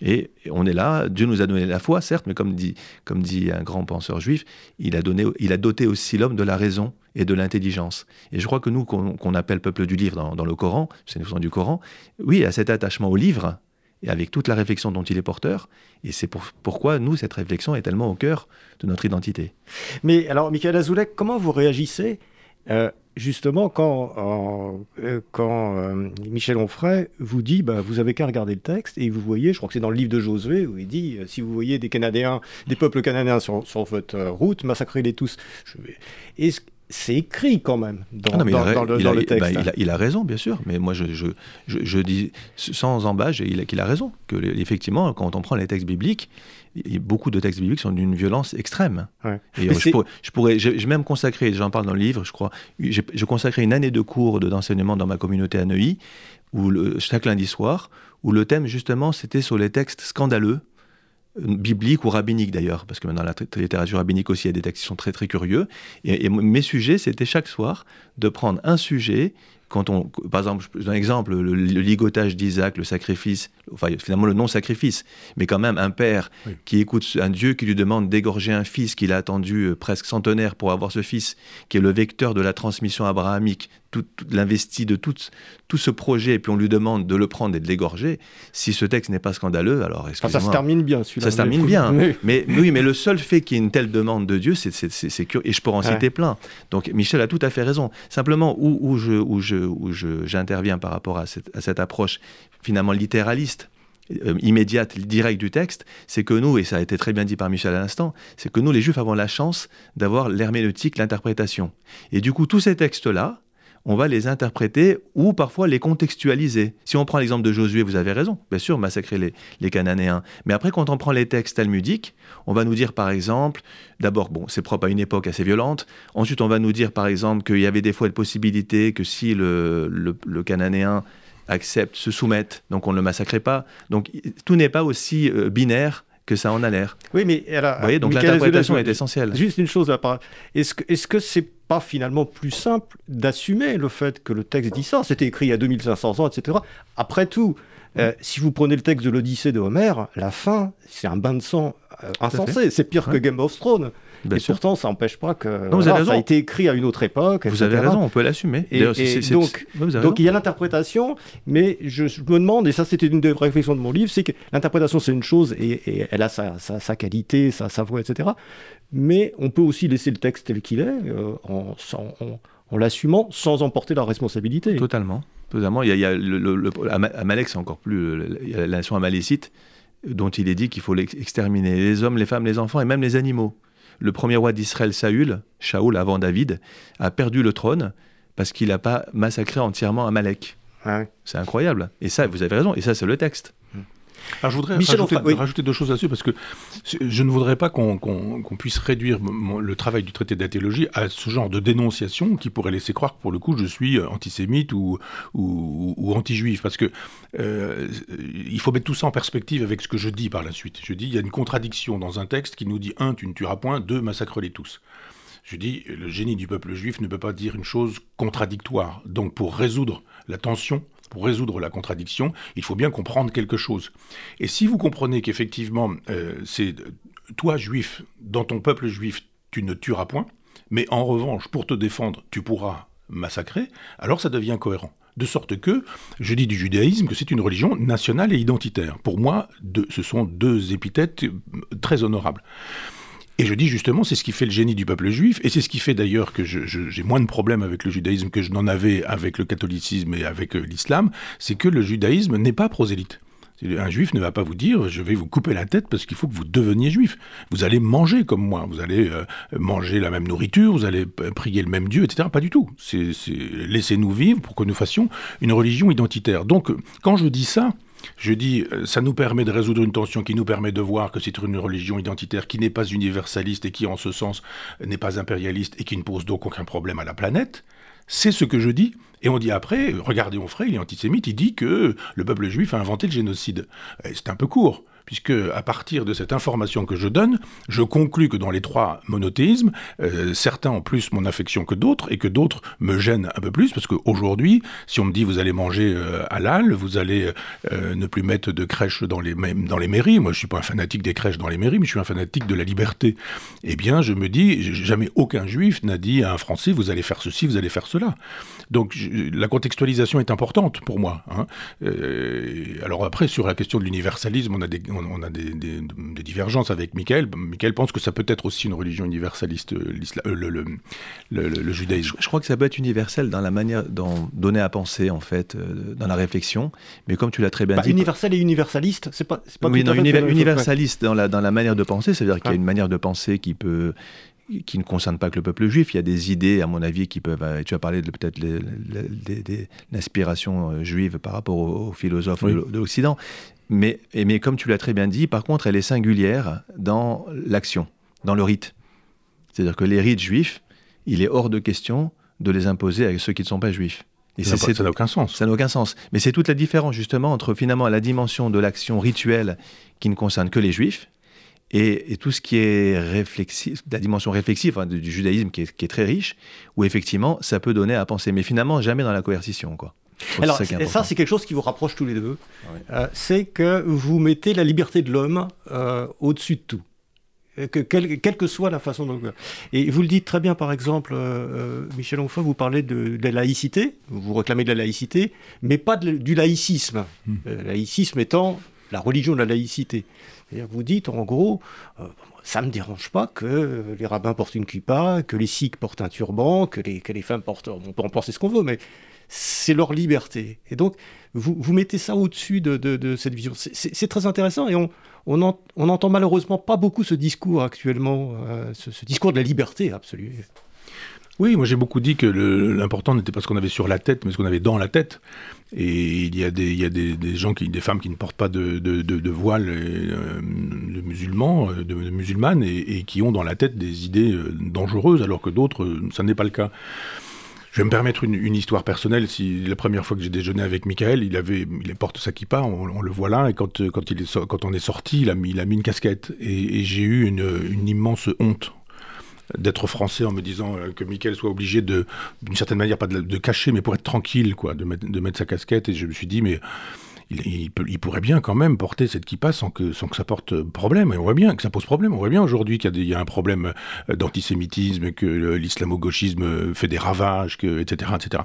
et on est là. Dieu nous a donné la foi, certes, mais comme dit comme dit un grand penseur juif, il a donné, il a doté aussi l'homme de la raison et de l'intelligence. Et je crois que nous qu'on appelle peuple du livre dans, le Coran, c'est une du Coran, oui, à cet attachement au livre et avec toute la réflexion dont il est porteur. Et c'est pourquoi, nous, cette réflexion est tellement au cœur de notre identité. Mais alors, Michael Azoulay, comment vous réagissez euh, justement quand, euh, quand euh, Michel Onfray vous dit bah, vous avez qu'à regarder le texte et vous voyez, je crois que c'est dans le livre de Josué où il dit si vous voyez des Canadiens, des peuples canadiens sur, sur votre route, massacrez-les tous. Est-ce c'est écrit quand même dans, le, texte. il, a, raison, bien sûr, mais moi je, je, je, dis sans embâche qu'il a, raison, que effectivement, quand on prend les textes bibliques, beaucoup de textes bibliques sont d'une violence extrême. Et je, pourrais, je pourrais, j'ai même consacré, j'en parle dans le livre, je crois, j'ai consacré une année de cours d'enseignement dans ma communauté à Neuilly, où chaque lundi soir, où le thème justement c'était sur les textes scandaleux biblique ou rabbinique d'ailleurs, parce que dans la littérature rabbinique aussi, il y a des textes qui sont très très curieux. et mes sujets, c'était chaque soir de prendre un sujet quand on, par exemple, je donne un exemple, le, ligotage d'Isaac, le sacrifice, enfin finalement le non-sacrifice, mais quand même un père qui écoute un Dieu qui lui demande d'égorger un fils qu'il a attendu euh, presque centenaire pour avoir ce fils, qui est le vecteur de la transmission abrahamique, tout, l'investi de tout, tout ce projet, et puis on lui demande de le prendre et de l'égorger. Si ce texte n'est pas scandaleux, alors excusez-moi. ça se termine bien, celui-là. Ça se termine bien. Mais oui, mais le seul fait qu'il y ait une telle demande de Dieu, c'est curieux. Et je pourrais en citer plein. Donc Michel a tout à fait raison. Simplement, où, où je, où je où j'interviens par rapport à cette, approche finalement littéraliste, euh, immédiate, directe du texte, c'est que nous, et ça a été très bien dit par Michel à l'instant, c'est que nous, les Juifs, avons la chance d'avoir l'herméneutique, l'interprétation. Et du coup, tous ces textes-là, on va les interpréter ou parfois les contextualiser. Si on prend l'exemple de Josué, vous avez raison, bien sûr, massacrer les, les Cananéens. Mais après, quand on prend les textes talmudiques, on va nous dire par exemple, d'abord, bon, c'est propre à une époque assez violente. Ensuite, on va nous dire par exemple qu'il y avait des fois la possibilité que si le, le, Cananéen accepte, se soumette, donc on ne le massacrait pas. Donc tout n'est pas aussi euh, binaire que ça en a l'air. Oui, mais alors, Vous voyez, donc l'interprétation est essentielle. Juste une chose, est-ce que est-ce que c'est pas finalement plus simple d'assumer le fait que le texte dit ça? C'était écrit il y a 2500 ans, etc. Après tout, euh, si vous prenez le texte de l'Odyssée de Homère, la fin, c'est un bain de sang euh, insensé. C'est pire que Game of Thrones. Et pourtant, ça n'empêche pas que ça a été écrit à une autre époque. Vous avez raison, on peut l'assumer. Et, donc, donc il y a l'interprétation, mais je, me demande, et ça c'était une des réflexions de mon livre, c'est que l'interprétation c'est une chose et, elle a sa, sa, qualité, sa, sa, voix, etc. Mais on peut aussi laisser le texte tel qu'il est euh, en, en l'assumant sans emporter la responsabilité. Totalement. Totalement. Il y a, le, Amalek, c'est encore plus. Il y a la nation amalécite, dont il est dit qu'il faut exterminer les hommes, les femmes, les enfants et même les animaux. Le premier roi d'Israël, Saül, Shaoul avant David, a perdu le trône parce qu'il n'a pas massacré entièrement Amalek. Ah c'est incroyable. Et ça, vous avez raison. Et ça, c'est le texte. Alors, je voudrais rajouter, deux choses là-dessus, parce que je ne voudrais pas qu'on puisse réduire le travail du traité d'athéologie à ce genre de dénonciation qui pourrait laisser croire que, pour le coup, je suis antisémite ou, ou, anti-juif. Parce que euh, il faut mettre tout ça en perspective avec ce que je dis par la suite. Je dis, il y a une contradiction dans un texte qui nous dit, un, tu ne tueras point, deux, massacre-les tous. Je dis, le génie du peuple juif ne peut pas dire une chose contradictoire. Donc, pour résoudre la tension, pour résoudre la contradiction, il faut bien comprendre quelque chose. Et si vous comprenez qu'effectivement, euh, c'est toi, juif, dans ton peuple juif, tu ne tueras point, mais en revanche, pour te défendre, tu pourras massacrer, alors ça devient cohérent. De sorte que je dis du judaïsme que c'est une religion nationale et identitaire. Pour moi, ce sont deux épithètes très honorables. Et je dis justement, c'est ce qui fait le génie du peuple juif, et c'est ce qui fait d'ailleurs que j'ai moins de problèmes avec le judaïsme que je n'en avais avec le catholicisme et avec euh, l'islam, c'est que le judaïsme n'est pas prosélyte. Un juif ne va pas vous dire je vais vous couper la tête parce qu'il faut que vous deveniez juif. Vous allez manger comme moi, vous allez euh, manger la même nourriture, vous allez prier le même Dieu, etc. Pas du tout. C'est laissez-nous vivre pour que nous fassions une religion identitaire. Donc quand je dis ça, je dis, euh, ça nous permet de résoudre une tension qui nous permet de voir que c'est une religion identitaire qui n'est pas universaliste et qui, en ce sens, n'est pas impérialiste et qui ne pose donc aucun problème à la planète. C'est ce que je dis. Et on dit après, regardez Onfray, il est antisémite, il dit que le peuple juif a inventé le génocide. C'est un peu court puisque à partir de cette information que je donne, je conclus que dans les trois monothéismes, euh, certains ont plus mon affection que d'autres, et que d'autres me gênent un peu plus, parce qu'aujourd'hui, si on me dit vous allez manger euh, halal, vous allez euh, ne plus mettre de crèches dans les, mairies, moi je suis pas un fanatique des crèches dans les mairies, mais je suis un fanatique de la liberté, eh bien je me dis, jamais aucun juif n'a dit à un Français vous allez faire ceci, vous allez faire cela. Donc la contextualisation est importante pour moi. Hein. alors après, sur la question de l'universalisme, on a des a des, divergences avec Michael. Michael pense que ça peut être aussi une religion universaliste, euh, euh, le, judaïsme. Je, crois que ça peut être universel dans la manière dont donner à penser, en fait, euh, dans la réflexion. Mais comme tu l'as très bien bah, dit. Universel et universaliste, c'est pas, pas oui, non, universaliste dans la, dans la manière de penser, c'est-à-dire qu'il y a une manière de penser qui peut qui ne concerne pas que le peuple juif. Il y a des idées, à mon avis, qui peuvent. Tu as parlé de peut-être l'inspiration juive par rapport aux, philosophes de l'Occident. Mais, mais comme tu l'as très bien dit, par contre, elle est singulière dans l'action, dans le rite. C'est-à-dire que les rites juifs, il est hors de question de les imposer à ceux qui ne sont pas juifs. Et ça n'a aucun sens. Ça n'a aucun sens. Mais c'est toute la différence justement entre finalement la dimension de l'action rituelle qui ne concerne que les juifs et, tout ce qui est réflexif, la dimension réflexive du, judaïsme qui est, qui est, très riche, où effectivement ça peut donner à penser, mais finalement jamais dans la coercition. Quoi. Alors, ça, c'est quelque chose qui vous rapproche tous les deux. Euh, c'est que vous mettez la liberté de l'homme euh, au-dessus de tout. Que, quelle, que soit la façon dont. Et vous le dites très bien, par exemple, euh, Michel Onfray, vous parlez de, la laïcité, vous réclamez de la laïcité, mais pas du laïcisme. Hmm. Le laïcisme étant la religion de la laïcité. Vous dites, en gros, ça ne me dérange pas que les rabbins portent une kippa, que les sikhs portent un turban, que les, que les femmes portent. On peut en penser ce qu'on veut, mais c'est leur liberté. Et donc, vous, mettez ça au-dessus de, cette vision. C'est très intéressant et on, on, malheureusement pas beaucoup ce discours actuellement, euh, ce, discours de la liberté absolue. Oui, moi j'ai beaucoup dit que l'important n'était pas ce qu'on avait sur la tête, mais ce qu'on avait dans la tête. Et il y a des, gens, des femmes qui ne portent pas de, de, voile euh, musulmans, euh, de, musulmanes, et, qui ont dans la tête des idées dangereuses, alors que d'autres, ça n'est pas le cas. Je vais me permettre une, histoire personnelle. Si la première fois que j'ai déjeuné avec Michael, il avait, il porte sa kippa, on, le voit là, et quand, quand, on est sorti, il a mis, une casquette. Et, j'ai eu une, immense honte d'être français en me disant euh, que Michael soit obligé de, d'une certaine manière, pas de, cacher, mais pour être tranquille, quoi, de mettre sa casquette. Et je me suis dit, mais il, pourrait bien quand même porter cette kippa sans que, sans que ça porte problème. Et on voit bien que ça pose problème. On voit bien aujourd'hui qu'il y, a un problème euh, d'antisémitisme, que l'islamo-gauchisme fait des ravages, que, etc. etc.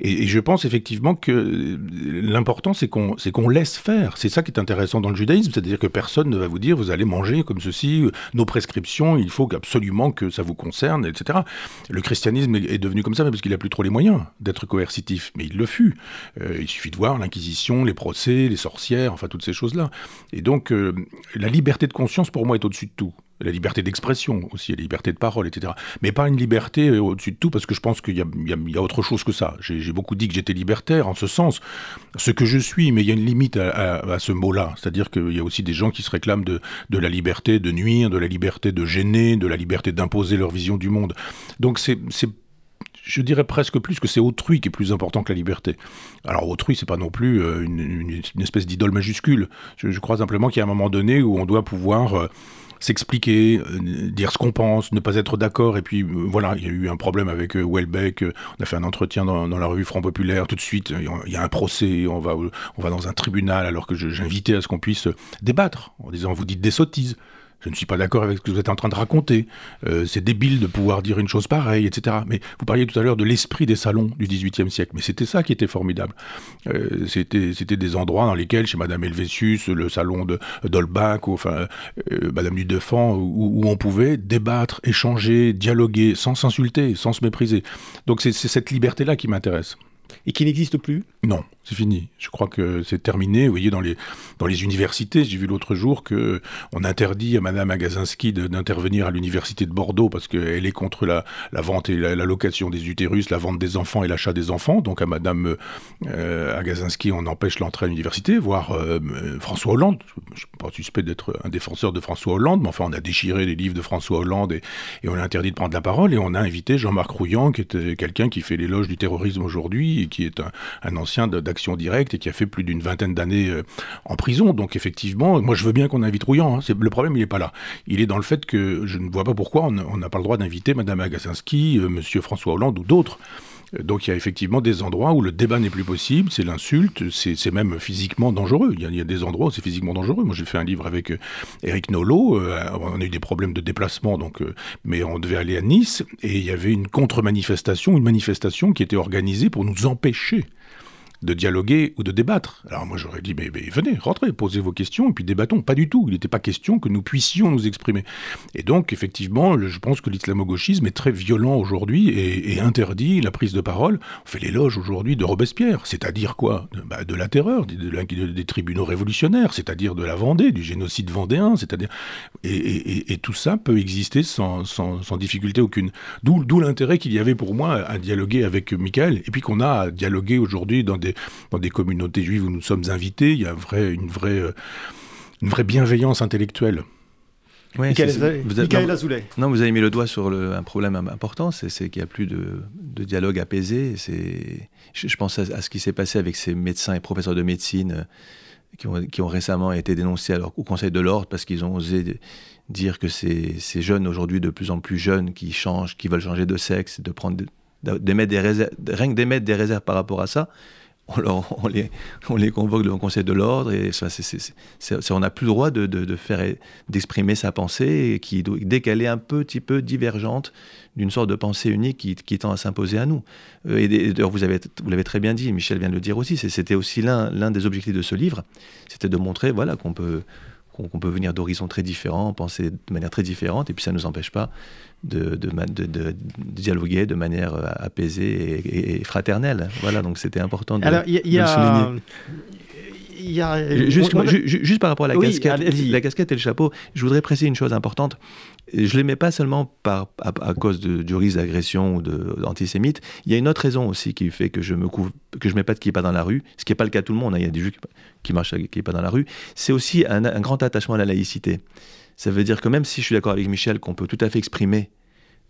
Et, je pense effectivement que l'important, c'est qu'on laisse faire. C'est ça qui est intéressant dans le judaïsme, c'est-à-dire que personne ne va vous dire vous allez manger comme ceci, nos prescriptions, il faut absolument que ça vous concerne, etc. Le christianisme est devenu comme ça, parce qu'il n'a plus trop les moyens d'être coercitif, mais il le fut. Euh, il suffit de voir l'Inquisition, les procès les sorcières, enfin toutes ces choses-là. Et donc euh, la liberté de conscience pour moi est au-dessus de tout. La liberté d'expression aussi, la liberté de parole, etc. Mais pas une liberté euh, au-dessus de tout, parce que je pense qu'il y, a autre chose que ça. J'ai beaucoup dit que j'étais libertaire en ce sens, ce que je suis, mais il y a une limite à, ce mot-là. C'est-à-dire qu'il y a aussi des gens qui se réclament de, de la liberté de nuire, de la liberté de gêner, de la liberté d'imposer leur vision du monde. Donc c'est je dirais presque plus que c'est autrui qui est plus important que la liberté. Alors autrui, c'est pas non plus euh, une, espèce d'idole majuscule. Je, crois simplement qu'il y a un moment donné où on doit pouvoir euh, s'expliquer, euh, dire ce qu'on pense, ne pas être d'accord. Et puis voilà, il y a eu un problème avec Welbeck. on a fait un entretien dans, la revue Front Populaire. Tout de suite, il y a un procès. On va, on va dans un tribunal alors que j'invitais à ce qu'on puisse débattre en disant vous dites des sottises. Je ne suis pas d'accord avec ce que vous êtes en train de raconter. Euh, c'est débile de pouvoir dire une chose pareille, etc. Mais vous parliez tout à l'heure de l'esprit des salons du XVIIIe siècle. Mais c'était ça qui était formidable. Euh, c'était, des endroits dans lesquels, chez Madame Helvétius, le salon d'Holbach, ou enfin euh, Madame du Defend, où, où, on pouvait débattre, échanger, dialoguer, sans s'insulter, sans se mépriser. Donc c'est cette liberté-là qui m'intéresse. Et qui n'existe plus Non, c'est fini. Je crois que c'est terminé. Vous voyez, dans les, dans les universités, j'ai vu l'autre jour que on interdit à Madame Agazinski d'intervenir à l'université de Bordeaux parce qu'elle est contre la, vente et la, location des utérus, la vente des enfants et l'achat des enfants. Donc à Madame euh, Agazinski, on empêche l'entrée à l'université, voire euh, François Hollande. Je ne suis pas suspect d'être un défenseur de François Hollande, mais enfin, on a déchiré les livres de François Hollande et, on a interdit de prendre la parole. Et on a invité Jean-Marc Rouillant, qui était quelqu'un qui fait l'éloge du terrorisme aujourd'hui qui est un, ancien de action directe et qui a fait plus d'une vingtaine d'années euh, en prison. Donc effectivement, moi je veux bien qu'on invite Rouillant. Hein. Le problème, il n'est pas là. Il est dans le fait que je ne vois pas pourquoi on n'a pas le droit d'inviter Madame Agacinski, euh, Monsieur François Hollande ou d'autres. Donc il y a effectivement des endroits où le débat n'est plus possible, c'est l'insulte, c'est même physiquement dangereux. Il y, a, des endroits où c'est physiquement dangereux. Moi j'ai fait un livre avec Eric euh, Nolot, euh, on a eu des problèmes de déplacement, donc, euh, mais on devait aller à Nice, et il y avait une contre-manifestation, une manifestation qui était organisée pour nous empêcher de dialoguer ou de débattre. Alors moi j'aurais dit, mais, venez, rentrez, posez vos questions et puis débattons. Pas du tout. Il n'était pas question que nous puissions nous exprimer. Et donc effectivement, je pense que l'islamo-gauchisme est très violent aujourd'hui et, interdit la prise de parole. On fait l'éloge aujourd'hui de Robespierre, c'est-à-dire quoi? De, bah, la terreur, des tribunaux révolutionnaires, c'est-à-dire de la Vendée, du génocide vendéen, c'est-à-dire et, tout ça peut exister sans, difficulté aucune. D'où l'intérêt qu'il y avait pour moi à dialoguer avec Michael et puis qu'on a à dialoguer aujourd'hui dans des dans des communautés juives où nous sommes invités, il y a une, vraie, euh, une vraie bienveillance intellectuelle. Oui, vous avez, non, vous avez mis le doigt sur un problème important, c'est qu'il n'y a plus de, dialogue apaisé. Je, je pense à, ce qui s'est passé avec ces médecins et professeurs de médecine euh, qui ont, récemment été dénoncés au Conseil de l'ordre parce qu'ils ont osé dire que ces, ces jeunes aujourd'hui de plus en plus jeunes qui changent, qui veulent changer de sexe, de prendre d'émettre des réserves, rien que d'émettre des réserves par rapport à ça, on, les, on les convoque devant le Conseil de l'ordre et on n'a plus le droit de, faire d'exprimer sa pensée qui dès qu'elle est un petit peu divergente d'une sorte de pensée unique qui, tend à s'imposer à nous. Euh, et d'ailleurs vous l'avez très bien dit, Michel vient de le dire aussi, c'était aussi l'un des objectifs de ce livre, c'était de montrer voilà qu'on peut qu'on peut venir d'horizons très différents, penser de manière très différente, et puis ça ne nous empêche pas de, de, dialoguer de manière euh, apaisée et, fraternelle. Voilà, donc c'était important de, Alors, y y a, souligner. Y a, juste, juste, par rapport à la, casquette, la casquette et le chapeau, je voudrais préciser une chose importante. Je ne les mets pas seulement par, à, cause du risque d'agression ou d'antisémite. Il y a une autre raison aussi qui fait que je ne que je mets pas de kippa dans la rue, ce qui n'est pas le cas de tout le monde. Hein. Il y a des juifs qui marchent avec kippa dans la rue. C'est aussi un, un grand attachement à la laïcité. Ça veut dire que même si je suis d'accord avec Michel qu'on peut tout à fait exprimer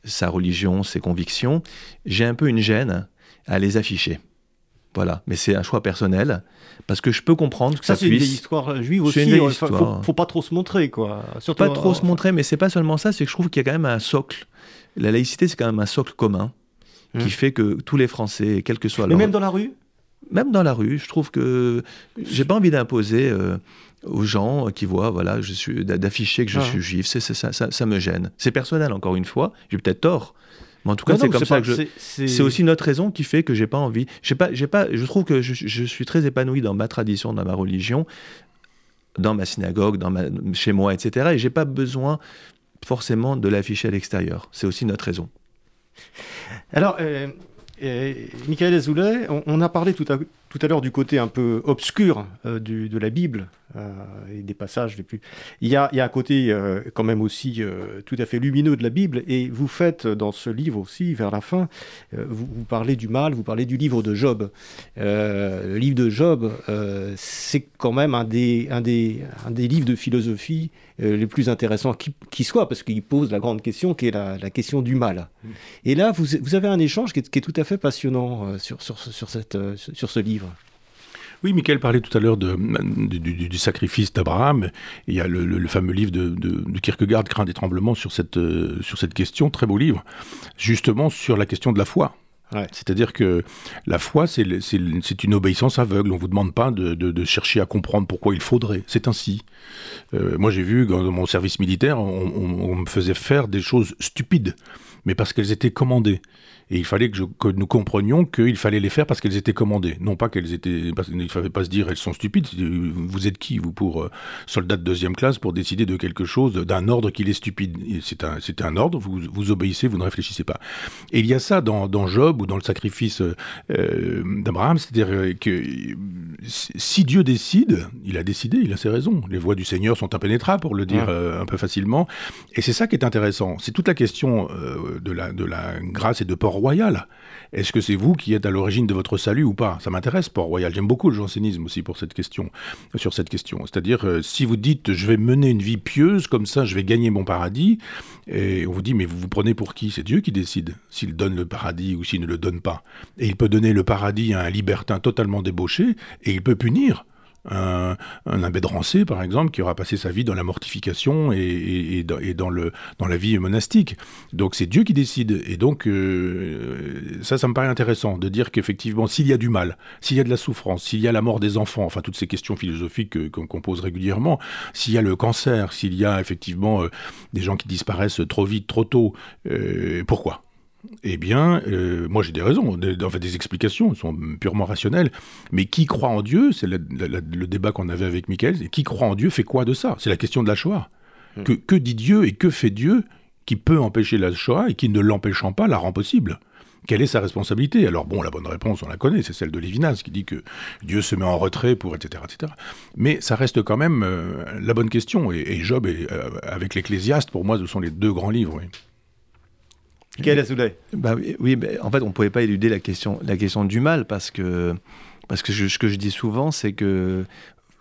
sa religion, ses convictions, j'ai un peu une gêne à les afficher. Voilà, mais c'est un choix personnel parce que je peux comprendre que ça, ça c'est une histoire juive aussi. Il ne faut, pas trop se montrer quoi. Surtout pas trop se montrer, mais c'est pas seulement ça, c'est que je trouve qu'il y a quand même un socle. La laïcité, c'est quand même un socle commun qui hmm. fait que tous les Français, quel que soit. Mais même dans la rue? même dans la rue, je trouve que j'ai pas envie d'imposer aux gens qui voient, voilà, je suis d'afficher que je ah. suis juif, c'est, ça, ça, ça, me gêne. C'est personnel, encore une fois, j'ai peut-être tort, mais en tout cas, c'est comme ça que je. C'est aussi notre raison qui fait que j'ai pas envie. J'ai pas, j'ai pas. Je trouve que je, je, suis très épanoui dans ma tradition, dans ma religion, dans ma synagogue, dans ma, chez moi, etc. Et j'ai pas besoin forcément de l'afficher à l'extérieur. C'est aussi notre raison. Alors, euh, euh, Michael Azoulay, on, a parlé tout à, tout à l'heure du côté un peu obscur euh, du, de la Bible euh, et des passages les plus. Il y a, il y a un côté euh, quand même aussi tout à fait lumineux de la Bible et vous faites dans ce livre aussi, vers la fin, vous, vous, parlez du mal, vous parlez du livre de Job. le livre de Job, c'est quand même un des, un, des, un des livres de philosophie les plus intéressants qui, qui soit parce qu'il pose la grande question qui est la, la question du mal. Mm. Et là, vous, vous, avez un échange qui est, qui est tout à fait passionnant sur, sur, sur, cette, sur ce livre. Oui, Michael parlait tout à l'heure du, sacrifice d'Abraham. Il y a le, fameux livre de, de, Kierkegaard, Craint des tremblements, sur cette, euh, sur cette question, très beau livre, justement sur la question de la foi. C'est-à-dire que la foi, c'est une obéissance aveugle. On ne vous demande pas de, chercher à comprendre pourquoi il faudrait. C'est ainsi. Euh, moi, j'ai vu dans mon service militaire, on, me faisait faire des choses stupides, mais parce qu'elles étaient commandées. Et il fallait que, nous comprenions qu'il fallait les faire parce qu'elles étaient commandées. Non pas qu'elles étaient. Parce il ne fallait pas se dire elles sont stupides. Vous êtes qui, vous, pour euh, soldat de deuxième classe, pour décider de quelque chose, d'un ordre qui est stupide? C'est un, un ordre, vous, vous obéissez, vous ne réfléchissez pas. Et il y a ça dans, Job ou dans le sacrifice euh, d'Abraham, c'est-à-dire euh, que si Dieu décide, il a décidé, il a ses raisons. Les voies du Seigneur sont impénétrables, pour le dire un peu facilement. Et c'est ça qui est intéressant. C'est toute la question de, la, de la grâce et de port Port-Royal. Est-ce que c'est vous qui êtes à l'origine de votre salut ou pas? Ça m'intéresse, Port-Royal. J'aime beaucoup le jansénisme aussi pour cette question, sur cette question. C'est-à-dire, euh, si vous dites je vais mener une vie pieuse, comme ça je vais gagner mon paradis, et on vous dit mais vous vous prenez pour qui? C'est Dieu qui décide s'il donne le paradis ou s'il ne le donne pas. Et il peut donner le paradis à un libertin totalement débauché, et il peut punir un, un abbé par exemple, qui aura passé sa vie dans la mortification et, dans, le, dans la vie monastique. Donc c'est Dieu qui décide. Et donc euh, ça, ça me paraît intéressant de dire qu'effectivement, s'il y a du mal, s'il y a de la souffrance, s'il y a la mort des enfants, enfin toutes ces questions philosophiques qu'on pose régulièrement, s'il y a le cancer, s'il y a effectivement euh, des gens qui disparaissent trop vite, trop tôt, euh, pourquoi? Eh bien, euh, moi j'ai des raisons, des, fait, des explications, elles sont purement rationnelles. Mais qui croit en Dieu, c'est le, débat qu'on avait avec Michael, et qui croit en Dieu fait quoi de ça? C'est la question de la Shoah. Hmm. Que, dit Dieu et que fait Dieu qui peut empêcher la Shoah et qui, ne l'empêchant pas, la rend possible? Quelle est sa responsabilité? Alors bon, la bonne réponse, on la connaît, c'est celle de Lévinas qui dit que Dieu se met en retrait pour etc. etc. Mais ça reste quand même euh, la bonne question. Et, Job, et, euh, avec l'Ecclésiaste, pour moi, ce sont les deux grands livres. Oui. Quel bah, Oui, en fait, on ne pouvait pas éluder la question, la question du mal parce que, parce que ce que je dis souvent, c'est que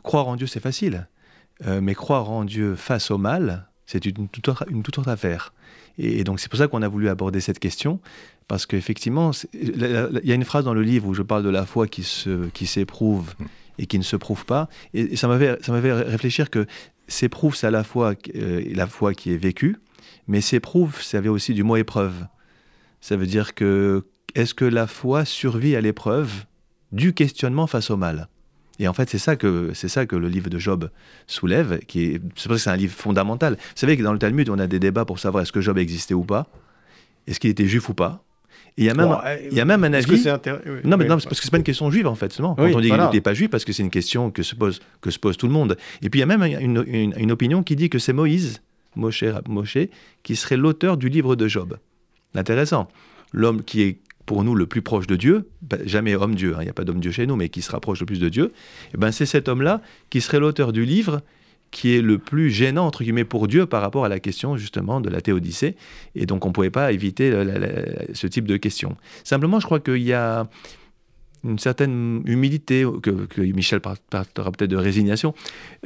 croire en Dieu, c'est facile. Euh, mais croire en Dieu face au mal, c'est une, toute autre, une toute autre affaire. Et, donc, c'est pour ça qu'on a voulu aborder cette question. Parce qu'effectivement, il y a une phrase dans le livre où je parle de la foi qui s'éprouve qui mm. et qui ne se prouve pas. Et, ça m'avait réfléchir que s'éprouve, c'est à la fois euh, la foi qui est vécue, mais s'éprouve, ça avait aussi du mot épreuve. Ça veut dire que est-ce que la foi survit à l'épreuve du questionnement face au mal? Et en fait, c'est ça que c'est ça que le livre de Job soulève, qui est c'est parce que c'est un livre fondamental. Vous savez que dans le Talmud, on a des débats pour savoir est-ce que Job existait ou pas, est-ce qu'il était juif ou pas? Et il y a même, il y a même un avis. non, mais non, parce que c'est pas une question juive en fait. Seulement. Quand on dit qu'il n'était pas juif, parce que c'est une question que se pose que se pose tout le monde. Et puis il y a même une, une opinion qui dit que c'est Moïse Moshe, qui serait l'auteur du livre de Job. Intéressant. L'homme qui est pour nous le plus proche de Dieu, ben, jamais homme-dieu, hein, il n'y a pas d'homme-dieu chez nous, mais qui se rapproche le plus de Dieu, eh ben c'est cet homme-là qui serait l'auteur du livre qui est le plus gênant, entre guillemets, pour Dieu par rapport à la question, justement, de la théodicée. Et donc, on ne pouvait pas éviter ce type de question. Simplement, je crois qu'il y a une certaine humilité, que, Michel partira peut-être de résignation,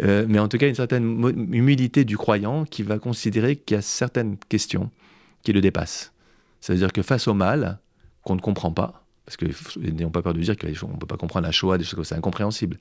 euh, mais en tout cas une certaine humilité du croyant qui va considérer qu'il y a certaines questions qui le dépassent. C'est-à-dire que face au mal, qu'on ne comprend pas, parce que n'ayons pas peur de dire qu'on ne peut pas comprendre la Shoah, des choses comme ça, incompréhensible.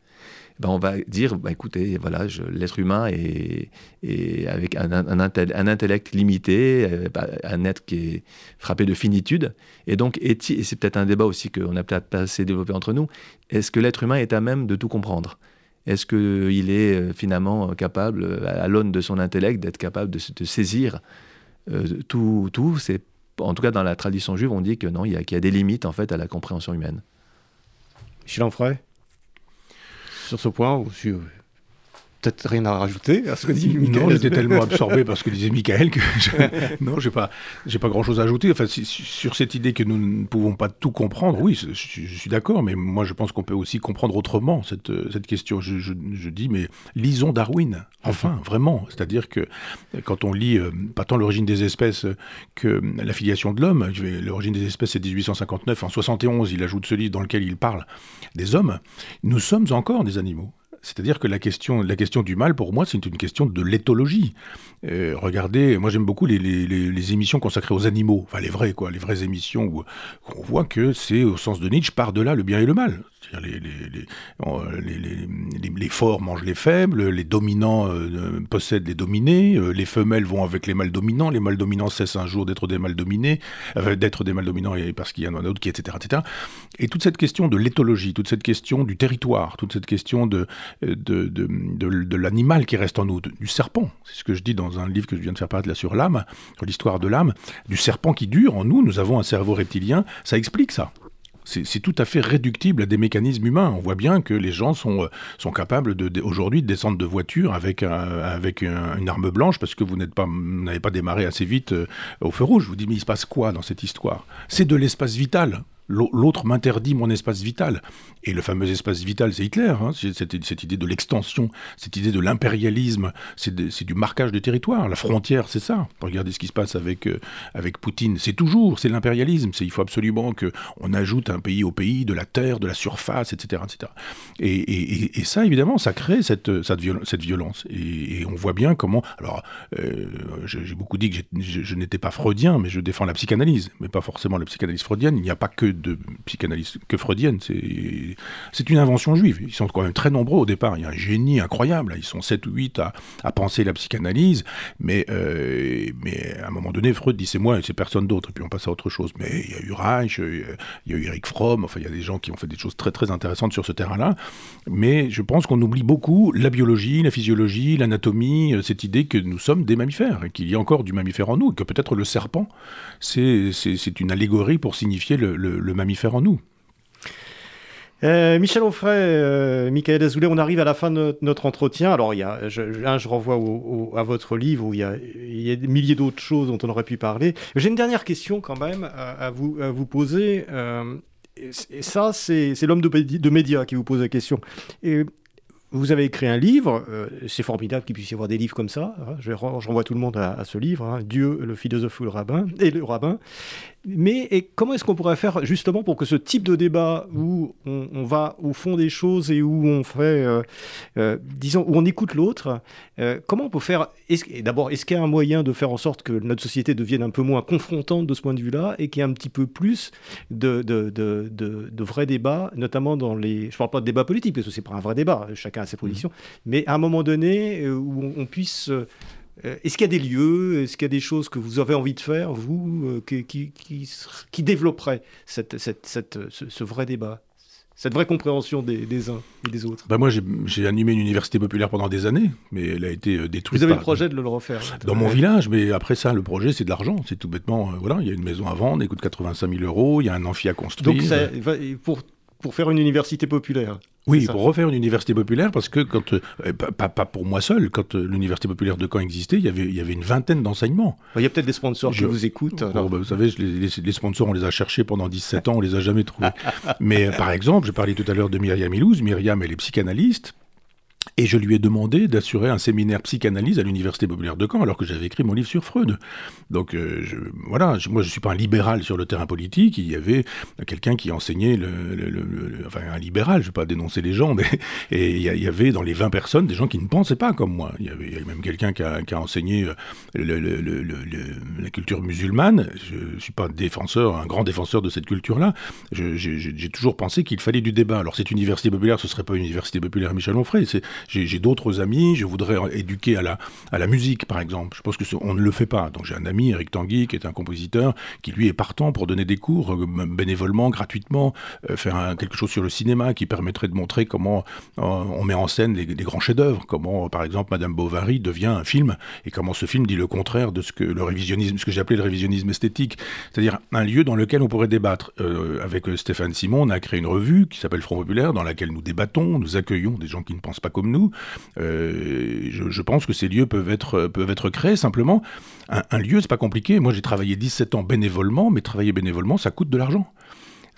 Eh ben on va dire, bah, écoutez, voilà, l'être humain est, avec un, intellect limité, euh, bah, un être qui est frappé de finitude, et donc, c'est peut-être un débat aussi qu'on a peut-être pas assez développé entre nous, est-ce que l'être humain est à même de tout comprendre? Est-ce qu'il est euh, finalement capable, à l'aune de son intellect, d'être capable de, saisir euh, tout, en tout cas dans la tradition juive, on dit que non, il y, a, y a des limites en fait à la compréhension humaine. Michel Onfray? Sur ce point, peut-être rien à rajouter à ce que dit Michael. Non, j'étais tellement absorbé par ce que disait Michael que je... non, j'ai pas, j'ai pas grand-chose à ajouter. Enfin, sur cette idée que nous ne pouvons pas tout comprendre, oui, je, suis d'accord, mais moi je pense qu'on peut aussi comprendre autrement cette, cette question. Je, je, dis, mais lisons Darwin, enfin, vraiment. C'est-à-dire que quand on lit euh, pas tant l'origine des espèces que la filiation de l'homme, l'origine des espèces c'est 1859, en 71 il ajoute ce livre dans lequel il parle des hommes, nous sommes encore des animaux. C'est-à-dire que la question, du mal, pour moi, c'est une question de l'éthologie. Euh, regardez, moi j'aime beaucoup les, émissions consacrées aux animaux, enfin les vraies, quoi, les vraies émissions où on voit que c'est, au sens de Nietzsche, par-delà le bien et le mal. Les, les, forts mangent les faibles, les dominants euh, possèdent les dominés, euh, les femelles vont avec les mâles dominants, les mâles dominants cessent un jour d'être des mâles dominés, d'être des mâles dominants parce qu'il y en a un qui, etc., etc. Et toute cette question de l'éthologie, toute cette question du territoire, toute cette question de, de, de, l'animal qui reste en nous, du serpent. C'est ce que je dis dans un livre que je viens de faire paraître là sur l'âme, sur l'histoire de l'âme, du serpent qui dure en nous. Nous avons un cerveau reptilien. Ça explique ça c'est tout à fait réductible à des mécanismes humains. On voit bien que les gens sont, euh, sont capables de, aujourd'hui de descendre de voiture avec, avec une arme blanche parce que vous n'êtes pas n'avez pas démarré assez vite euh, au feu rouge. Je vous dis mais il se passe quoi dans cette histoire? C'est de l'espace vital. L'autre m'interdit mon espace vital. Et le fameux espace vital, c'est Hitler. Hein. cette, idée de l'extension, cette idée de l'impérialisme, c'est du marquage de territoire. La frontière, c'est ça. Regardez ce qui se passe avec, euh, avec Poutine. C'est toujours, c'est l'impérialisme. Il faut absolument qu'on ajoute un pays au pays, de la terre, de la surface, etc. etc. Et, ça, évidemment, ça crée cette violence. Et, on voit bien comment... Alors, euh, j'ai beaucoup dit que je, je n'étais pas freudien, mais je défends la psychanalyse, mais pas forcément la psychanalyse freudienne. Il n'y a pas que de psychanalyse que freudienne. C'est une invention juive. Ils sont quand même très nombreux au départ. Il y a un génie incroyable. Ils sont 7 ou 8 à, à penser la psychanalyse. Mais, euh, mais à un moment donné, Freud dit c'est moi et c'est personne d'autre. Et puis on passe à autre chose. Mais il y a eu Reich, il y a eu Eric Fromm. Enfin, il y a des gens qui ont fait des choses très très intéressantes sur ce terrain-là. Mais je pense qu'on oublie beaucoup la biologie, la physiologie, l'anatomie, euh, cette idée que nous sommes des mammifères qu'il y a encore du mammifère en nous. Et que peut-être le serpent, c'est une allégorie pour signifier le mammifère en nous. Euh, Michel Onfray, euh, Michael Azoulay, on arrive à la fin de notre entretien. Alors, il y a, je, renvoie à votre livre où il y a, des milliers d'autres choses dont on aurait pu parler. J'ai une dernière question quand même à, vous, à vous poser. Euh, et, ça, c'est l'homme de, de, médias qui vous pose la question. Et vous avez écrit un livre, c'est formidable qu'il puisse y avoir des livres comme ça. Hein. je, renvoie tout le monde à, ce livre, hein. Dieu, le philosophe ou le rabbin, et le rabbin. Mais et comment est-ce qu'on pourrait faire justement pour que ce type de débat où on, va au fond des choses et où on fait, euh, euh, disons, où on écoute l'autre, euh, comment on peut faire D'abord, est-ce qu'il y a un moyen de faire en sorte que notre société devienne un peu moins confrontante de ce point de vue-là et qu'il y ait un petit peu plus de, de, de, de, vrais débats, notamment dans les. Je ne parle pas de débat politique parce que c'est pas un vrai débat, chacun a ses positions, mmh. mais à un moment donné où on puisse est-ce qu'il y a des lieux, est-ce qu'il y a des choses que vous avez envie de faire, vous, euh, qui, qui, cette, cette, cette, ce, vrai débat cette vraie compréhension des, des uns et des autres? Bah Moi, j'ai animé une université populaire pendant des années, mais elle a été euh, détruite. Vous avez le projet de le refaire Dans mon village, mais après ça, le projet, c'est de l'argent. C'est tout bêtement, voilà, il y a une maison à vendre, elle coûte 85 000 euros, il y a un amphi à construire. Donc, pour, pour faire une université populaire oui, pour refaire une université populaire, parce que quand, euh, pas, pas, pour moi seul, quand euh, l'université populaire de Caen existait, il y avait, il y avait une vingtaine d'enseignements. Il y a peut-être des sponsors qui vous écoutent. Bah, vous savez, les, les, sponsors, on les a cherchés pendant 17 ans, on les a jamais trouvés. Mais par exemple, je parlais tout à l'heure de Myriam Ilouz. Myriam, elle est psychanalyste. Et je lui ai demandé d'assurer un séminaire psychanalyse à l'Université populaire de Caen, alors que j'avais écrit mon livre sur Freud. Donc euh, voilà, moi je ne suis pas un libéral sur le terrain politique. Il y avait quelqu'un qui enseignait, le, enfin un libéral, je ne vais pas dénoncer les gens, mais il y, avait dans les 20 personnes des gens qui ne pensaient pas comme moi. Il y avait, même quelqu'un qui a, enseigné la culture musulmane. Je ne suis pas un défenseur, un grand défenseur de cette culture-là. J'ai toujours pensé qu'il fallait du débat. Alors cette université populaire, ce ne serait pas une université populaire Michel Onfray, j'ai d'autres amis, je voudrais éduquer à la, à la musique, par exemple. Je pense que on ne le fait pas. Donc j'ai un ami, Eric Tanguy, qui est un compositeur, qui lui est partant pour donner des cours euh, bénévolement, gratuitement, euh, faire quelque chose sur le cinéma qui permettrait de montrer comment euh, on met en scène les, grands chefs-d'œuvre, comment, par exemple, Madame Bovary devient un film, et comment ce film dit le contraire de ce que le révisionnisme, ce que appelé le révisionnisme esthétique, c'est-à-dire un lieu dans lequel on pourrait débattre. avec Stéphane Simon, on a créé une revue qui s'appelle Front Populaire, dans laquelle nous débattons, nous accueillons des gens qui ne pensent pas comme nous euh, je, pense que ces lieux peuvent être, peuvent être créés simplement. Un, lieu, c'est pas compliqué. Moi, j'ai travaillé 17 ans bénévolement, mais travailler bénévolement, ça coûte de l'argent.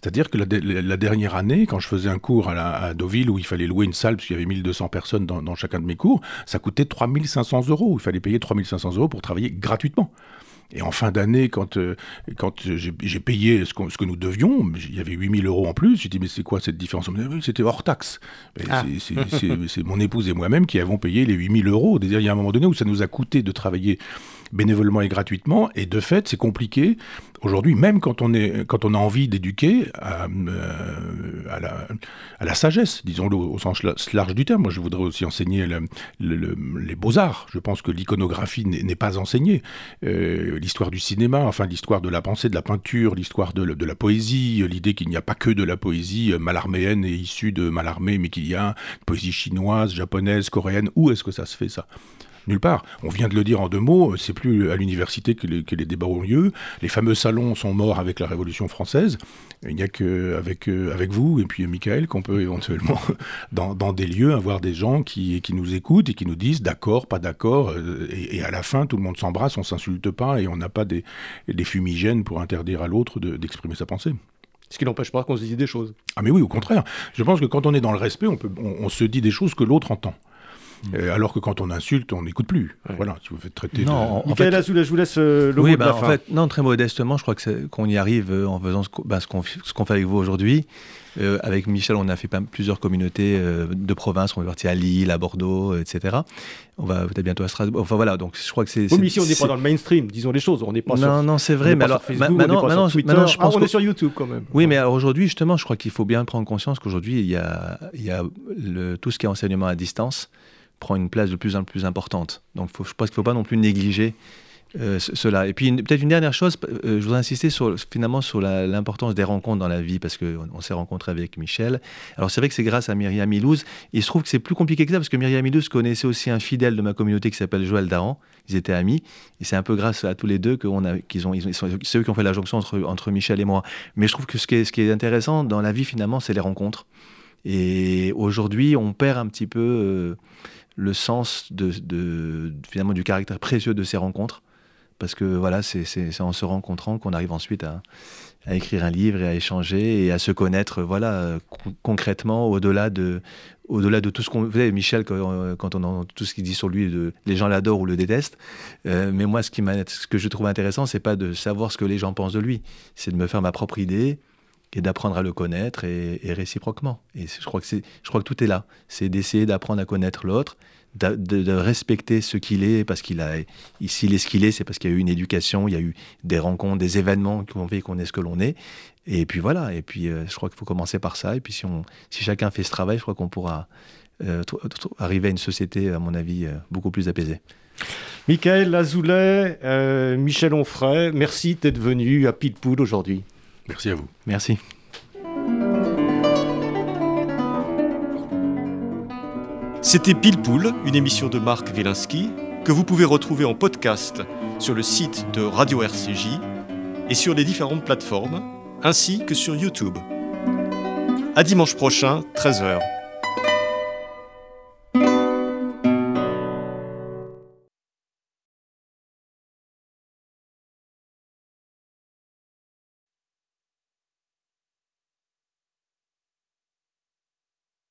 C'est-à-dire que la, dernière année, quand je faisais un cours à, Deauville où il fallait louer une salle, parce qu'il y avait 1200 personnes dans, dans, chacun de mes cours, ça coûtait 3500 euros. Il fallait payer 3500 euros pour travailler gratuitement. Et en fin d'année, quand, euh, quand j'ai payé ce, ce, que nous devions, il y avait 8000 euros en plus. J'ai dit, mais c'est quoi cette différence C'était hors taxe. Ah. C'est mon épouse et moi-même qui avons payé les 8000 euros. Il y a un moment donné où ça nous a coûté de travailler bénévolement et gratuitement. Et de fait, c'est compliqué aujourd'hui, même quand on, est, quand on a envie d'éduquer à, euh, à, la, sagesse, disons-le au sens large du terme. Moi, je voudrais aussi enseigner les beaux-arts. Je pense que l'iconographie n'est pas enseignée. Euh, l'histoire du cinéma, enfin l'histoire de la pensée, de la peinture, l'histoire de, de, la poésie, l'idée qu'il n'y a pas que de la poésie malarméenne et issue de Malarmé, mais qu'il y a une poésie chinoise, japonaise, coréenne. Où est-ce que ça se fait, ça? Nulle part. On vient de le dire en deux mots, c'est plus à l'université que, les débats ont lieu. Les fameux salons sont morts avec la Révolution française. Il n'y a qu'avec euh, avec vous et puis Michael qu'on peut éventuellement, dans, des lieux, avoir des gens qui, qui nous écoutent et qui nous disent d'accord, pas d'accord. Euh, et, à la fin, tout le monde s'embrasse, on s'insulte pas et on n'a pas des, des, fumigènes pour interdire à l'autre d'exprimer sa pensée. Ce qui n'empêche pas qu'on se dise des choses. Ah mais oui, au contraire. Je pense que quand on est dans le respect, on, peut, on se dit des choses que l'autre entend. Euh, alors que quand on insulte, on n'écoute plus. Voilà, si vous faites traiter. Non, de... en, fait... je vous laisse euh, le oui, bah, en fait, non, très modestement, je crois que qu'on y arrive euh, en faisant ce bah, qu'on fait avec vous aujourd'hui. Avec Michel, on a fait plusieurs communautés de province. On est parti à Lille, à Bordeaux, etc. On va peut-être bientôt à Strasbourg. Enfin voilà, donc je crois que c'est. Oui, mais ici, on n'est pas dans le mainstream, disons les choses. On n'est pas non, sur. Non, c'est vrai, mais alors. Facebook, maintenant, on maintenant, je pense ah, on est sur YouTube quand même. Oui, mais alors aujourd'hui, justement, je crois qu'il faut bien prendre conscience qu'aujourd'hui, il y a, il y a le, tout ce qui est enseignement à distance prend une place de plus en plus importante. Donc faut, je pense qu'il ne faut pas non plus négliger euh, cela. Et puis peut-être une dernière chose, euh, je voudrais insister sur, finalement sur l'importance des rencontres dans la vie, parce qu'on on, s'est rencontré avec Michel. Alors c'est vrai que c'est grâce à Myriam Milouz. Il se trouve que c'est plus compliqué que ça, parce que Myriam Milouz connaissait aussi un fidèle de ma communauté qui s'appelle Joël Daran. Ils étaient amis, et c'est un peu grâce à tous les deux qu'on a, qu'ils ont, ils sont, c'est eux qui ont fait la jonction entre, entre Michel et moi. Mais je trouve que ce qui est, ce qui est intéressant dans la vie finalement, c'est les rencontres. Et aujourd'hui, on perd un petit peu. Euh, le sens de, finalement du caractère précieux de ces rencontres. Parce que voilà, c'est en se rencontrant qu'on arrive ensuite à, écrire un livre et à échanger et à se connaître voilà, concrètement au-delà de, au-delà de tout ce qu'on. Vous savez, Michel, quand, on entend tout ce qu'il dit sur lui, les gens l'adorent ou le détestent. Euh, mais moi, ce, que je trouve intéressant, c'est pas de savoir ce que les gens pensent de lui, c'est de me faire ma propre idée et d'apprendre à le connaître et, réciproquement. Et je crois que tout est là. C'est d'essayer d'apprendre à connaître l'autre, de, respecter ce qu'il est, parce qu'il a, s'il est ce qu'il est, c'est parce qu'il y a eu une éducation, il y a eu des rencontres, des événements qui ont fait qu'on est ce que l'on est. Et puis voilà, et puis euh, je crois qu'il faut commencer par ça. Et puis si, on, si chacun fait ce travail, je crois qu'on pourra euh, arriver à une société, à mon avis, euh, beaucoup plus apaisée. Michael Lazoulet, Michel Onfray, merci d'être venu à Pitpool aujourd'hui. Merci à vous. Merci. C'était Pile Poule, une émission de Marc Wielinski que vous pouvez retrouver en podcast sur le site de Radio RCJ et sur les différentes plateformes, ainsi que sur YouTube. À dimanche prochain, 13h.